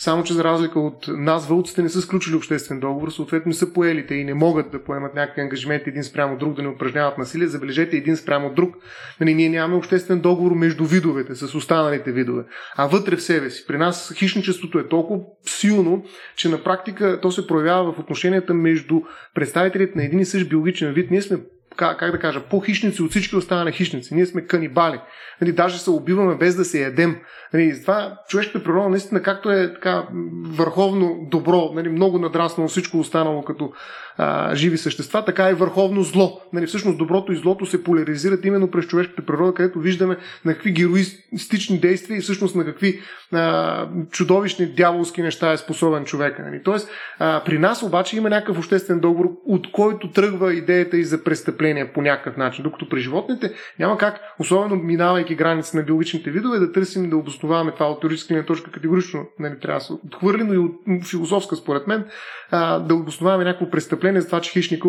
Само, че за разлика от нас, вълците не са сключили обществен договор, съответно са поелите и не могат да поемат някакви ангажименти един спрямо друг, да не упражняват насилие. Забележете един спрямо друг. Нали, ние нямаме обществен договор между видовете, с останалите видове, а вътре в себе си. При нас хищничеството е толкова силно, че на практика то се проявява в отношенията между представителите на един и същ биологичен вид. Ние сме как, как да кажа, по-хищници от всички останали хищници. Ние сме канибали. Нали, даже се убиваме без да се ядем. Нали, това човешката природа наистина както е така върховно добро, нали, много надраснало всичко останало като живи същества, така и върховно зло. Нали, всъщност доброто и злото се поляризират именно през човешката природа, където виждаме на какви героистични действия и всъщност на какви а, чудовищни дяволски неща е способен човек. Нали. Тоест, а, при нас обаче има някакъв обществен договор, от който тръгва идеята и за престъпление по някакъв начин. Докато при животните няма как, особено минавайки граници на биологичните видове, да търсим да обосноваваме това от теоретическа точка категорично. Нали, трябва да се отхвърли, но и от философска, според мен, а, да обосноваваме някакво престъпление за това, че хищника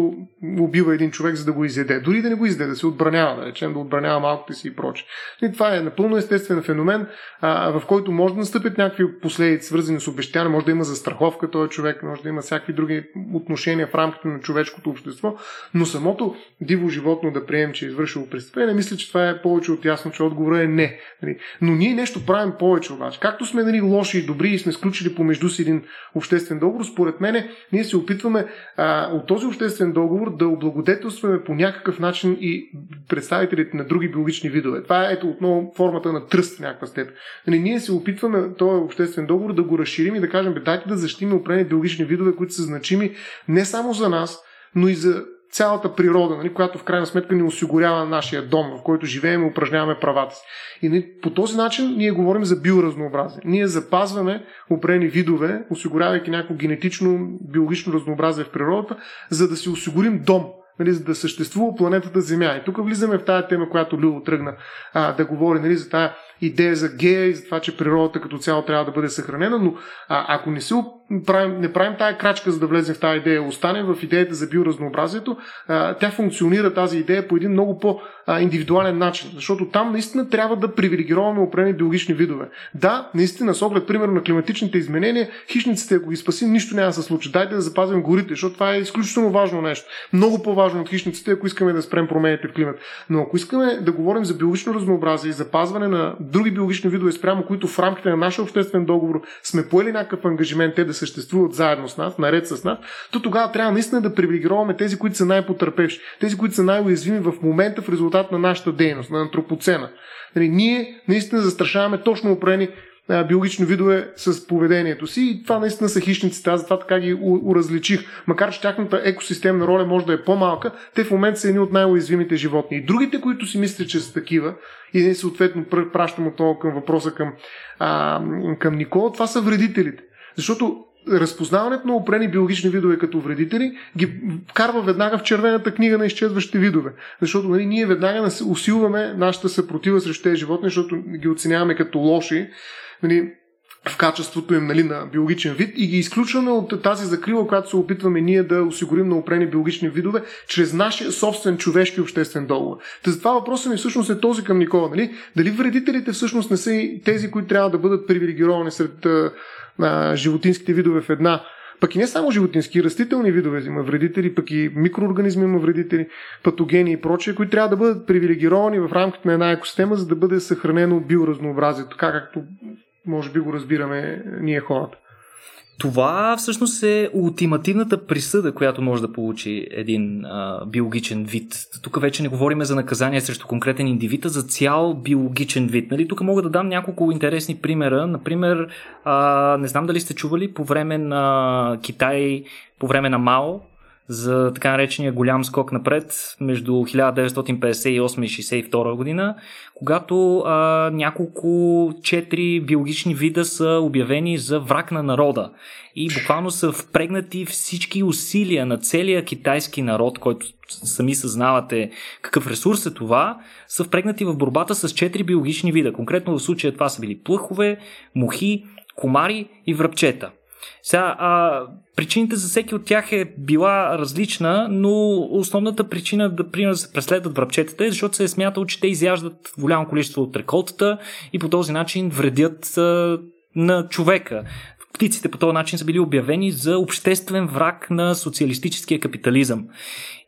убива един човек, за да го изяде. Дори да не го изяде, да се отбранява, да речем, да отбранява малките си и проче. И това е напълно естествен феномен, а, в който може да настъпят някакви последици, свързани с обещания, може да има застраховка този човек, може да има всякакви други отношения в рамките на човешкото общество, но самото диво животно да приемем, че е извършило престъпление, мисля, че това е повече от ясно, че отговорът е не. Нали. Но ние нещо правим повече обаче. Както сме нали, лоши и добри и сме сключили помежду си един обществен договор, според мен ние се опитваме а, от този обществен договор да облагодетелстваме по някакъв начин и представителите на други биологични видове. Това е ето отново формата на тръст в някаква степен. Нали, ние се опитваме този обществен договор да го разширим и да кажем, бе, дайте да защитим определени биологични видове, които са значими не само за нас, но и за цялата природа, нали, която в крайна сметка ни осигурява нашия дом, в който живеем и упражняваме правата си. И нали, по този начин ние говорим за биоразнообразие. Ние запазваме определени видове, осигурявайки някакво генетично, биологично разнообразие в природата, за да си осигурим дом, нали, за да съществува планетата Земя. И тук влизаме в тази тема, която Любо тръгна а, да говори нали, за тази идея за гея и за това, че природата като цяло трябва да бъде съхранена, но а, ако не се правим, не правим тая крачка, за да влезем в тази идея, останем в идеята за биоразнообразието, а, тя функционира тази идея по един много по-индивидуален начин, защото там наистина трябва да привилегироваме определени биологични видове. Да, наистина, с оглед, примерно, на климатичните изменения, хищниците, ако ги спасим, нищо няма да се случи. Дайте да запазим горите, защото това е изключително важно нещо. Много по-важно от хищниците, ако искаме да спрем промените в климат. Но ако искаме да говорим за биологично разнообразие и запазване на други биологични видове, спрямо които в рамките на нашия обществен договор сме поели някакъв ангажимент те да съществуват заедно с нас, наред с нас, то тогава трябва наистина да привилегироваме тези, които са най-потърпевши, тези, които са най-уязвими в момента в резултат на нашата дейност, на антропоцена. Нали, ние наистина застрашаваме точно определени биологични видове с поведението си и това наистина са хищниците. Аз затова така ги уразличих. Макар че тяхната екосистемна роля може да е по-малка, те в момента са едни от най-уязвимите животни. И другите, които си мислят, че са такива, и съответно пращам отново към въпроса към, а, към Никола, това са вредителите. Защото разпознаването на опрени биологични видове като вредители ги карва веднага в червената книга на изчезващите видове. Защото нали, ние веднага усилваме нашата съпротива срещу тези животни, защото ги оценяваме като лоши нали, в качеството им нали, на биологичен вид и ги изключваме от тази закрила, която се опитваме ние да осигурим на опрени биологични видове чрез нашия собствен човешки обществен договор. Та затова въпросът ми всъщност е този към Никола. Нали? Дали вредителите всъщност не са и тези, които трябва да бъдат привилегировани сред а, животинските видове в една пък и не само животински, растителни видове има вредители, пък и микроорганизми има вредители, патогени и прочие, които трябва да бъдат привилегировани в рамките на една екосистема, за да бъде съхранено биоразнообразието, така както може би го разбираме ние хората. Това всъщност е ултимативната присъда, която може да получи един а, биологичен вид. Тук вече не говорим за наказание срещу конкретен индивид, а за цял биологичен вид. Нали? Тук мога да дам няколко интересни примера. Например, а, не знам дали сте чували по време на Китай, по време на Мао, за така наречения голям скок напред между 1958 и 1962 година, когато а, няколко четири биологични вида са обявени за враг на народа. И буквално са впрегнати всички усилия на целия китайски народ, който сами съзнавате какъв ресурс е това, са впрегнати в борбата с четири биологични вида. Конкретно в случая това са били плъхове, мухи, комари и връбчета. Сега, а, причините за всеки от тях е била различна, но основната причина да, пример, да се преследват връбчетата е, защото се е смятало, че те изяждат голямо количество от реколтата и по този начин вредят а, на човека. Птиците по този начин са били обявени за обществен враг на социалистическия капитализъм.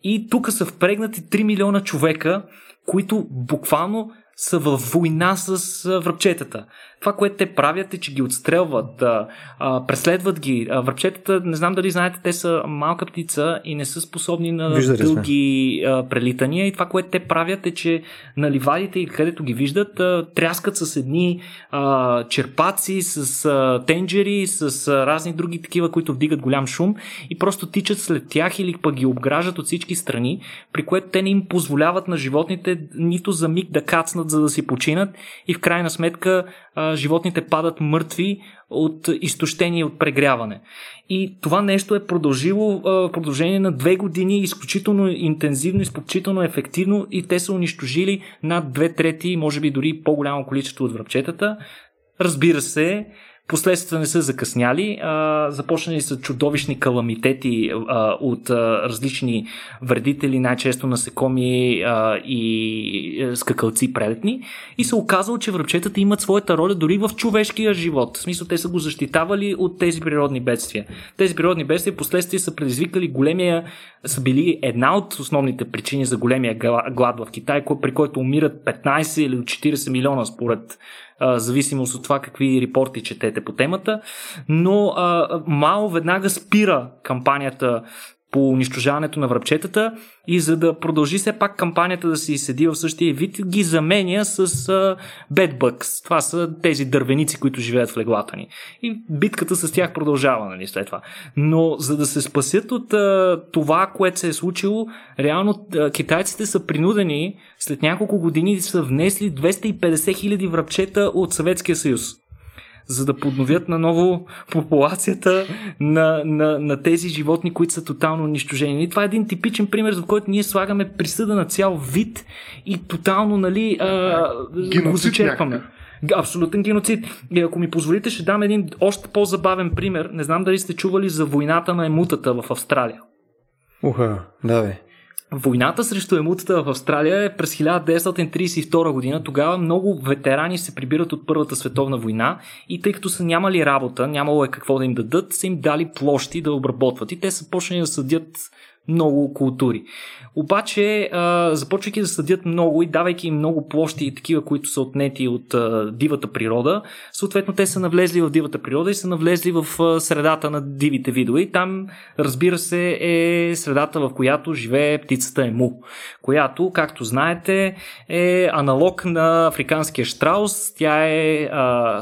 И тук са впрегнати 3 милиона човека, които буквално са във война с връбчетата. Това, което те правят е, че ги отстрелват, а, а, преследват ги. А, връбчетата, не знам дали знаете, те са малка птица и не са способни на Виждали дълги а, прелитания. И това, което те правят е, че на ливадите и където ги виждат, а, тряскат с едни а, черпаци, с а, тенджери, с а, разни други такива, които вдигат голям шум и просто тичат след тях или пък ги обграждат от всички страни, при което те не им позволяват на животните нито за миг да кацнат, за да си починат и в крайна сметка а, животните падат мъртви от изтощение от прегряване. И това нещо е продължило в продължение на две години, изключително интензивно, изключително ефективно и те са унищожили над две трети, може би дори по-голямо количество от връбчетата. Разбира се, Последствията не са закъсняли. А, започнали са чудовищни каламитети а, от а, различни вредители, най-често насекоми а, и а, скакалци прелетни. И се оказало, че връбчетата имат своята роля дори в човешкия живот. В смисъл, те са го защитавали от тези природни бедствия. Тези природни бедствия последствие са предизвикали големия, са били една от основните причини за големия глад в Китай, при който умират 15 или 40 милиона според зависимост от това какви репорти четете по темата. Но Мао веднага спира кампанията по унищожаването на връбчетата и за да продължи все пак кампанията да си седи в същия вид, ги заменя с uh, bedbugs. Това са тези дървеници, които живеят в леглата ни. И битката с тях продължава нали, след това. Но за да се спасят от uh, това, което се е случило, реално uh, китайците са принудени след няколко години са внесли 250 хиляди връбчета от Съветския съюз за да подновят наново популацията на, на, на тези животни, които са тотално унищожени. И това е един типичен пример, за който ние слагаме присъда на цял вид и тотално нали, а, го зачерпваме. Абсолютен геноцид. И ако ми позволите, ще дам един още по-забавен пример. Не знам дали сте чували за войната на емутата в Австралия. Уха, давай. Войната срещу емутата в Австралия е през 1932 година. Тогава много ветерани се прибират от Първата световна война и тъй като са нямали работа, нямало е какво да им дадат, са им дали площи да обработват и те са почнали да съдят много култури. Обаче, а, започвайки да съдят много и давайки им много площи и такива, които са отнети от дивата природа, съответно те са навлезли в дивата природа и са навлезли в средата на дивите видове. И там, разбира се, е средата, в която живее птицата ему, която, както знаете, е аналог на африканския штраус. Тя е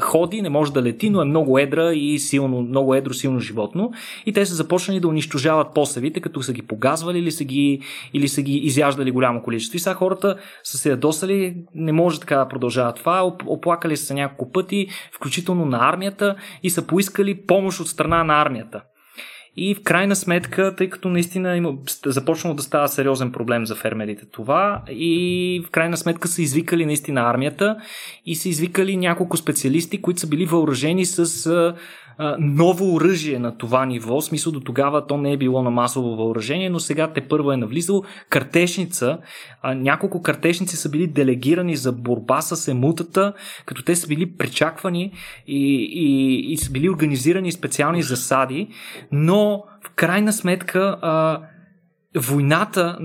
ходи, не може да лети, но е много едра и силно, много едро, силно животно. И те са започнали да унищожават посевите, като са ги погазвали или са ги, или са ги изяждали голямо количество. И сега хората са се ядосали, не може така да продължава това, оплакали са няколко пъти, включително на армията и са поискали помощ от страна на армията. И в крайна сметка, тъй като наистина има, започнало да става сериозен проблем за фермерите това, и в крайна сметка са извикали наистина армията и са извикали няколко специалисти, които са били въоръжени с ново оръжие на това ниво. В смисъл до тогава то не е било на масово въоръжение, но сега те първо е навлизало. Картешница, а, няколко картешници са били делегирани за борба с емутата, като те са били причаквани и, и, и са били организирани специални засади, но в крайна сметка а, войната,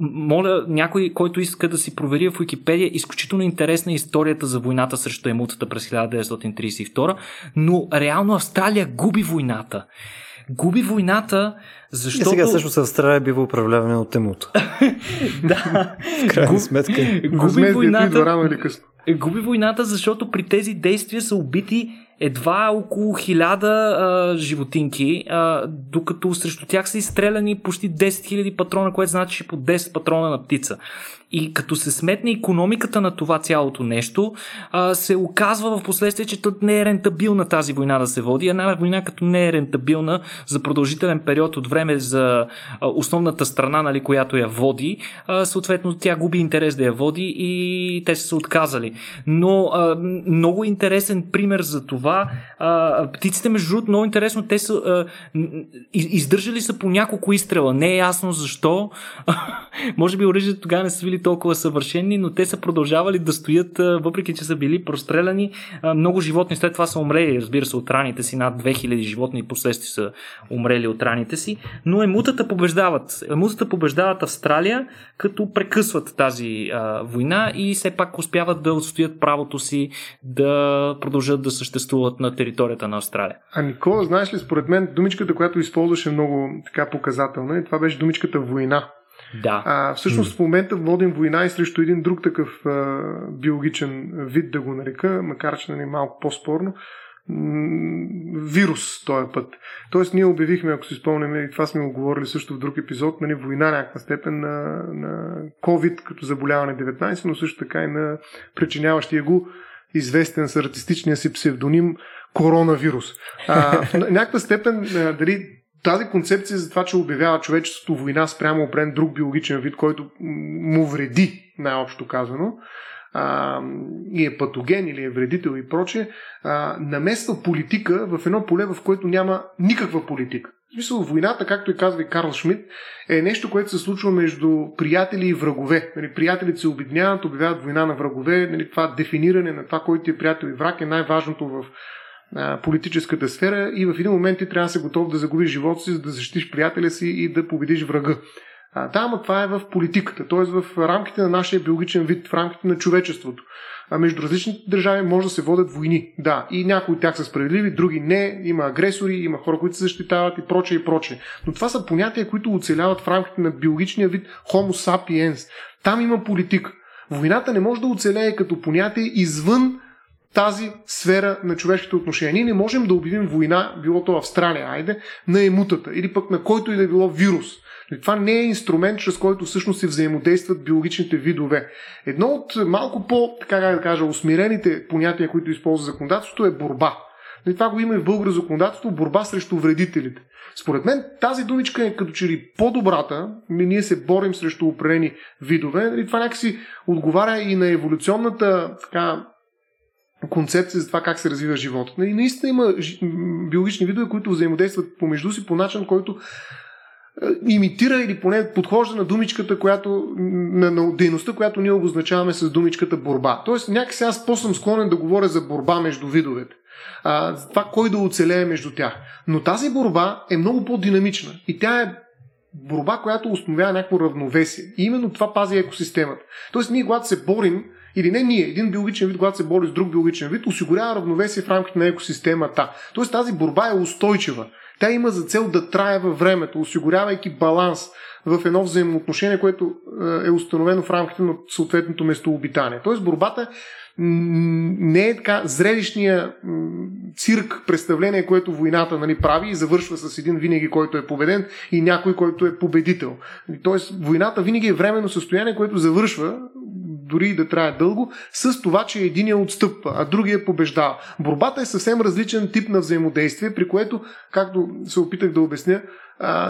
моля някой, който иска да си провери в Википедия, изключително интересна историята за войната срещу емутата през 1932, но реално Австралия губи войната. Губи войната, защото... И сега също с Австралия бива управляване от емута. да. В крайна сметка. Губи войната, губи войната, защото при тези действия са убити едва около хиляда а, животинки, а, докато срещу тях са изстреляни почти 10 000 патрона, което значи по 10 патрона на птица. И като се сметне економиката на това цялото нещо, а, се оказва в последствие, че не е рентабилна тази война да се води. Една война като не е рентабилна за продължителен период от време за а, основната страна, нали, която я води, а, съответно тя губи интерес да я води и те са се отказали. Но а, много интересен пример за това. А, птиците, между другото, много интересно, те са а, издържали са по няколко изстрела. Не е ясно защо. Може би оръжието тогава не са били толкова съвършени, но те са продължавали да стоят, въпреки че са били простреляни. Много животни след това са умрели, разбира се, от раните си. Над 2000 животни последствие са умрели от раните си. Но емутата побеждават. Емутата побеждават Австралия, като прекъсват тази а, война и все пак успяват да отстоят правото си да продължат да съществуват на територията на Австралия. А Никола, знаеш ли, според мен думичката, която използваше много така показателна, и това беше думичката война. Да. А, всъщност в момента водим война и срещу един друг такъв а, биологичен вид, да го нарека, макар че нали, малко по-спорно, вирус този път. Тоест ние обявихме, ако си спомняме, и това сме го говорили също в друг епизод, нали, война някаква степен на, на COVID като заболяване 19, но също така и на причиняващия го известен с артистичния си псевдоним коронавирус. А, в някаква степен дали тази концепция за това, че обявява човечеството война спрямо опрен друг биологичен вид, който му вреди, най-общо казано, а, и е патоген или е вредител и проче, намества политика в едно поле, в което няма никаква политика. В смисъл, войната, както и казва и Карл Шмидт, е нещо, което се случва между приятели и врагове. Нали, приятелите се обедняват, обявяват война на врагове. Нали, това дефиниране на това, който е приятел и враг е най-важното в политическата сфера и в един момент ти трябва да се готов да загубиш живота си, за да защитиш приятеля си и да победиш врага. А, да, но това е в политиката, т.е. в рамките на нашия биологичен вид, в рамките на човечеството. А между различните държави може да се водят войни. Да, и някои от тях са справедливи, други не, има агресори, има хора, които се защитават и прочее и прочее. Но това са понятия, които оцеляват в рамките на биологичния вид Homo sapiens. Там има политика. Войната не може да оцелее като понятие извън тази сфера на човешките отношения. Ние не можем да обявим война, било то Австралия, айде, на емутата или пък на който и да било вирус. Това не е инструмент, чрез който всъщност се взаимодействат биологичните видове. Едно от малко по, така да кажа, усмирените понятия, които използва законодателството е борба. И това го има и в българско законодателство борба срещу вредителите. Според мен тази думичка е като че ли по-добрата. Ние се борим срещу определени видове. И това някакси отговаря и на еволюционната така, концепция за това как се развива живота. И наистина има биологични видове, които взаимодействат помежду си по начин, който е, имитира или поне подхожда на думичката, която, на, на дейността, която ние обозначаваме с думичката борба. Тоест, някакси аз по-съм склонен да говоря за борба между видовете. А, това кой да оцелее между тях. Но тази борба е много по-динамична и тя е борба, която установява някакво равновесие. И именно това пази екосистемата. Тоест, ние, когато се борим, или не ние, един биологичен вид, когато се бори с друг биологичен вид, осигурява равновесие в рамките на екосистемата. Тоест тази борба е устойчива. Тя има за цел да трае във времето, осигурявайки баланс в едно взаимоотношение, което е, е установено в рамките на съответното местообитание. Тоест борбата не е така зрелищния цирк, представление, което войната нали, прави и завършва с един винаги, който е победен и някой, който е победител. Тоест, войната винаги е временно състояние, което завършва дори и да трае дълго, с това, че единия отстъпва, а другия побеждава. Борбата е съвсем различен тип на взаимодействие, при което, както се опитах да обясня,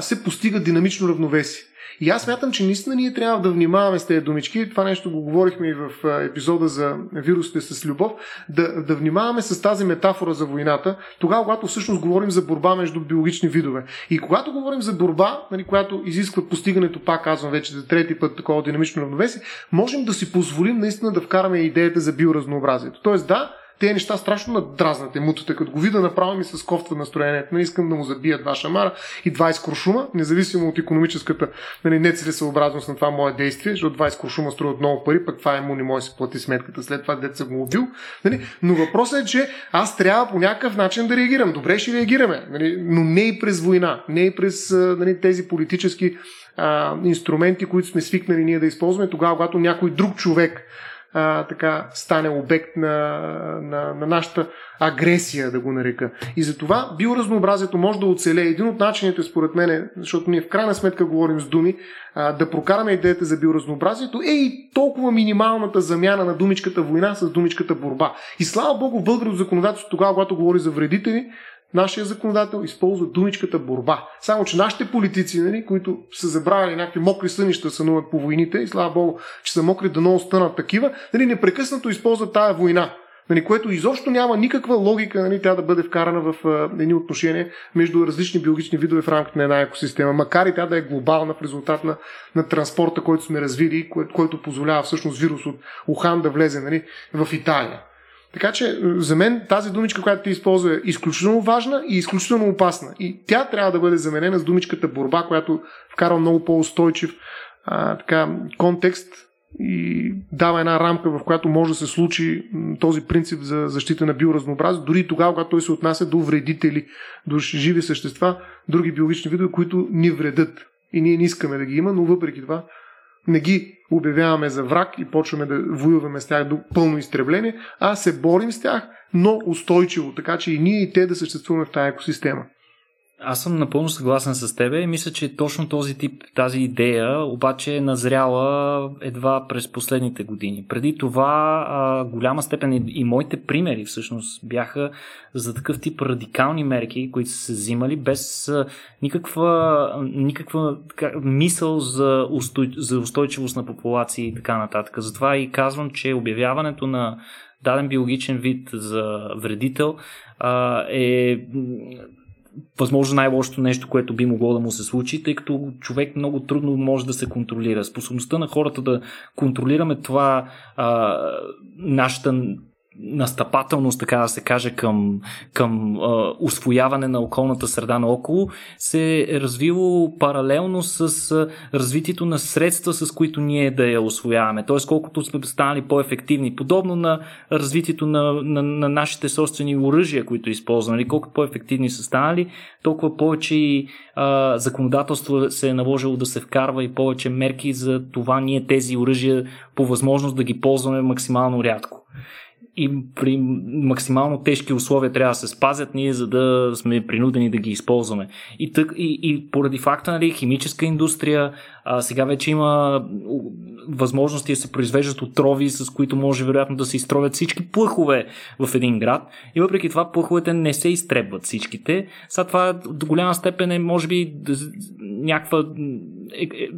се постига динамично равновесие. И аз смятам, че наистина ние трябва да внимаваме с тези думички. Това нещо го говорихме и в епизода за вирусите с любов. Да, да внимаваме с тази метафора за войната, тогава, когато всъщност говорим за борба между биологични видове. И когато говорим за борба, нали, която изисква постигането, пак казвам вече за трети път такова динамично равновесие, можем да си позволим наистина да вкараме идеята за биоразнообразието. Тоест, да, тези неща страшно надразнат емутата. Като го вида направо ми с кофта настроението. Не искам да му забия два шамара и 20 куршума, независимо от економическата нали, нецелесъобразност на това мое действие, защото 20 куршума струват много пари, пък това е му не може да си плати сметката след това деца го убил. Нали? Но въпросът е, че аз трябва по някакъв начин да реагирам. Добре ще реагираме, нали? но не и през война, не и през нали, тези политически а, инструменти, които сме свикнали ние да използваме тогава, когато някой друг човек а, така стане обект на, на, на нашата агресия, да го нарека. И затова биоразнообразието може да оцелее. Един от начините, според мен, защото ние в крайна сметка говорим с думи, а, да прокараме идеята за биоразнообразието е и толкова минималната замяна на думичката война с думичката борба. И слава Богу, българското законодателство, тогава, когато говори за вредители, нашия законодател използва думичката борба. Само, че нашите политици, нали, които са забравили някакви мокри сънища сънуват по войните и слава Богу, че са мокри да много станат такива, нали, непрекъснато използват тая война. Нали, което изобщо няма никаква логика нали, тя да бъде вкарана в а, едни отношения между различни биологични видове в рамките на една екосистема, макар и тя да е глобална в резултат на, на транспорта, който сме развили, кое, който позволява всъщност вирус от Ухан да влезе нали, в Италия. Така че за мен тази думичка, която ти използва е изключително важна и изключително опасна. И тя трябва да бъде заменена с думичката борба, която вкарва много по-устойчив а, така, контекст и дава една рамка, в която може да се случи този принцип за защита на биоразнообразие, дори тогава, когато той се отнася до вредители, до живи същества, други биологични видове, които ни вредят. И ние не искаме да ги има, но въпреки това не ги обявяваме за враг и почваме да воюваме с тях до пълно изтребление, а се борим с тях, но устойчиво, така че и ние и те да съществуваме в тази екосистема. Аз съм напълно съгласен с тебе и мисля, че точно този тип, тази идея обаче е назряла едва през последните години. Преди това а, голяма степен и, моите примери всъщност бяха за такъв тип радикални мерки, които са се взимали без а, никаква, никаква така, мисъл за, устой, за устойчивост на популации и така нататък. Затова и казвам, че обявяването на даден биологичен вид за вредител а, е възможно най-лошото нещо, което би могло да му се случи, тъй като човек много трудно може да се контролира. Способността на хората да контролираме това, а, нашата настъпателност, така да се каже, към, към а, освояване на околната среда наоколо, се е развило паралелно с а, развитието на средства, с които ние да я освояваме. Тоест, колкото сме станали по-ефективни. Подобно на развитието на, на, на нашите собствени оръжия, които използваме. Нали? Колкото по-ефективни са станали, толкова повече и а, законодателство се е наложило да се вкарва и повече мерки за това ние тези оръжия по възможност да ги ползваме максимално рядко и при максимално тежки условия трябва да се спазят ние, за да сме принудени да ги използваме. И, тък, и, и поради факта, нали, химическа индустрия, а, сега вече има възможности да се произвеждат отрови, с които може вероятно да се изтровят всички плъхове в един град. И въпреки това плъховете не се изтребват всичките. Сега това до голяма степен е, може би, някаква е, е,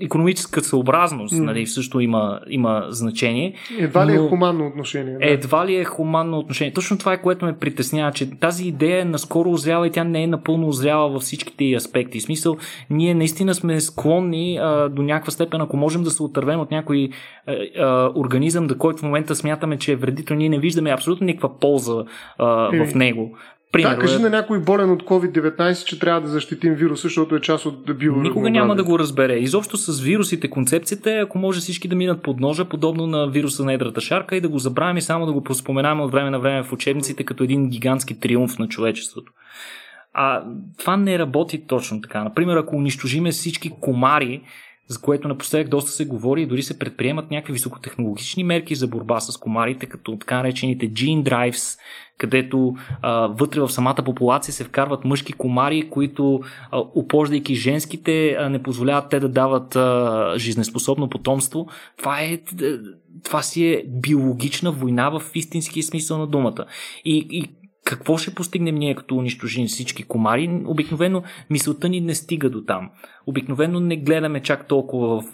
економическа съобразност mm. нали, също има, има значение. Едва ли е хуманно отношение? Да. Едва ли е хуманно отношение. Точно това е което ме притеснява, че тази идея е наскоро озряла и тя не е напълно озряла във всичките й аспекти. В смисъл, ние наистина сме склонни а, до някаква степен, ако можем да се отървем от някой а, а, организъм, да който в момента смятаме, че е вредител, ние не виждаме абсолютно никаква полза а, в е. него. Примерно, да, кажи е... на някой болен от COVID-19, че трябва да защитим вируса, защото е част от био. Никога няма да го разбере. Изобщо с вирусите концепцията е, ако може всички да минат под ножа, подобно на вируса на едрата шарка и да го забравим и само да го споменаваме от време на време в учебниците като един гигантски триумф на човечеството. А това не работи точно така. Например, ако унищожиме всички комари, за което напоследък доста се говори и дори се предприемат някакви високотехнологични мерки за борба с комарите, като така наречените gene drives, където а, вътре в самата популация се вкарват мъжки комари, които, а, опождайки женските, а, не позволяват те да дават а, жизнеспособно потомство. Това, е, това си е биологична война в истински смисъл на думата. И, и какво ще постигнем ние, като унищожим всички комари? Обикновено мисълта ни не стига до там обикновено не гледаме чак толкова в,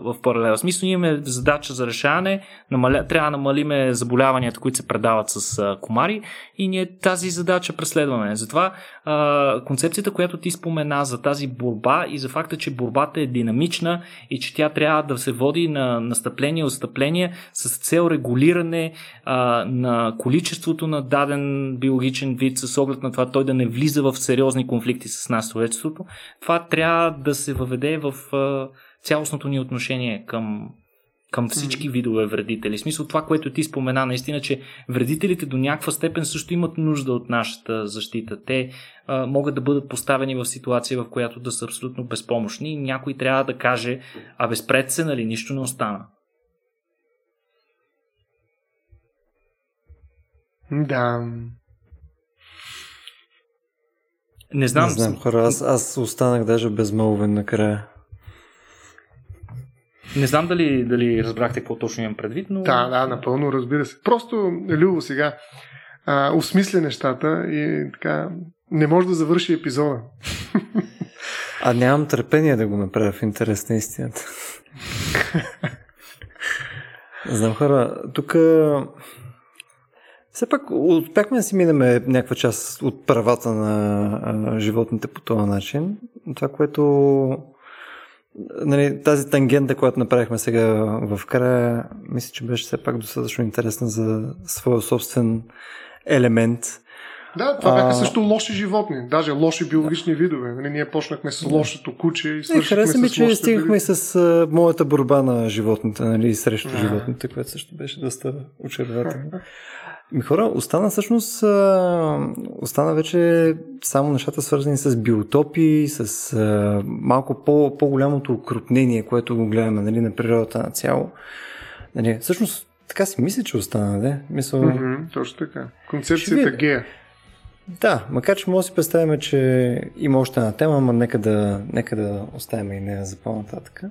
в паралел. Смисъл имаме задача за решаване, намаля, трябва да намалиме заболяванията, които се предават с комари и ние тази задача преследваме. Затова а, концепцията, която ти спомена за тази борба и за факта, че борбата е динамична и че тя трябва да се води на настъпление отстъпление с цел регулиране а, на количеството на даден биологичен вид с оглед на това той да не влиза в сериозни конфликти с нас, човечеството, това трябва да се въведе в цялостното ни отношение към, към всички видове вредители. В смисъл това, което ти спомена, наистина, че вредителите до някаква степен също имат нужда от нашата защита. Те а, могат да бъдат поставени в ситуация, в която да са абсолютно безпомощни. Някой трябва да каже, а безпред се, нали, нищо не остана. Да. Не знам. Не знам, хора. Аз, аз останах даже безмълвен накрая. Не знам дали, дали разбрахте какво точно имам предвид, но... Да, да, напълно, разбира се. Просто, Любо, сега а, осмисля нещата и така не може да завърши епизода. А нямам търпение да го направя в интерес на истината. Знам хора, тук все пак успяхме да си минеме някаква част от правата на а, животните по този начин. Това, което нали, тази тангента, която направихме сега в края, мисля, че беше все пак достатъчно интересна за своя собствен елемент. Да, това бяха а... също лоши животни, даже лоши биологични видове. Нали, ние почнахме с лошото куче и свършихме хареса ми, че стигнахме и с а, моята борба на животните, нали, срещу а... животните, което също беше доста очарователно. Ми хора, остана всъщност, остана вече само нещата свързани с биотопи, с малко по, по-голямото укрупнение, което го гледаме нали, на природата на цяло. Нали, всъщност, така си мисля, че остана, да? Мисъл... Mm-hmm, точно така. Концепцията гея. Да, макар че може да си представим, че има още една тема, но нека да, нека да оставим и нея за по-нататък.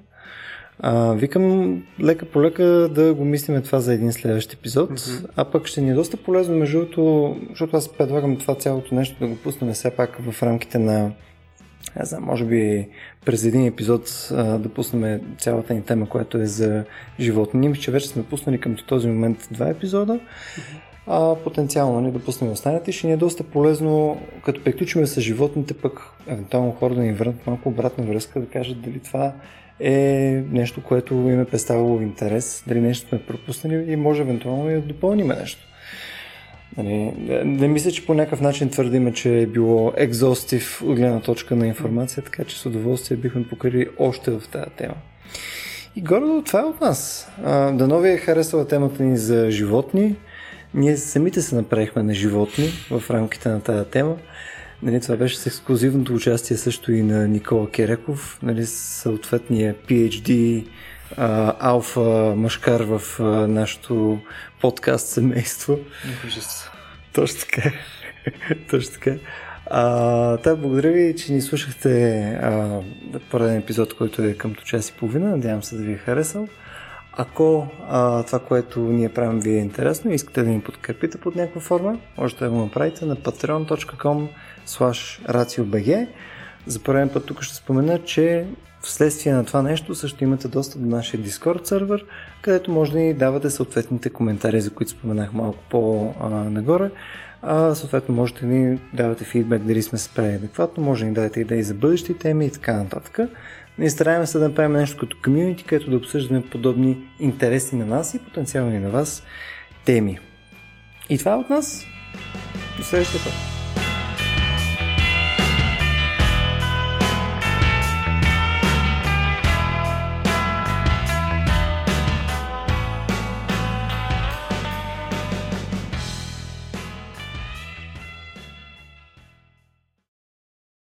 А, викам лека по лека да го мислиме това за един следващ епизод, mm-hmm. а пък ще ни е доста полезно между другото, защото аз предлагам това цялото нещо да го пуснем все пак в рамките на не знам, може би през един епизод а, да пуснем цялата ни тема, която е за животни. Ние че вече сме пуснали към този момент два епизода, mm-hmm. а потенциално нали, да пуснем останалите. Ще ни е доста полезно, като приключим с животните, пък евентуално хора да ни върнат малко обратна връзка, да кажат дали това е нещо, което им е представило интерес, дали нещо сме пропуснали и може евентуално да допълним нещо. Нали, не мисля, че по някакъв начин твърдиме, че е било екзостив от гледна точка на информация, така че с удоволствие бихме покрили още в тази тема. И горе това е от нас. Да ви е харесала темата ни за животни. Ние самите се направихме на животни в рамките на тази тема. Нали, това беше с ексклюзивното участие също и на Никола Кереков, нали, съответния PhD а, алфа мъжкар в а, нашото подкаст семейство. Точно така. Точно така. А, да, благодаря ви, че ни слушахте а, пореден епизод, който е къмто час и половина. Надявам се да ви е харесал. Ако а, това, което ние правим ви е интересно и искате да ни подкрепите под някаква форма, можете да го направите на patreon.com slash RACIOBG. За първен път тук ще спомена, че Вследствие на това нещо също имате достъп до нашия Discord сервер, където може да ни давате съответните коментари, за които споменах малко по-нагоре. А, съответно можете да ни давате фидбек дали сме се справили адекватно, може да ни дадете идеи за бъдещи теми и така нататък. Ние стараем се да направим нещо като комьюнити, където да обсъждаме подобни интересни на нас и потенциални на вас теми. И това е от нас. До следващия път.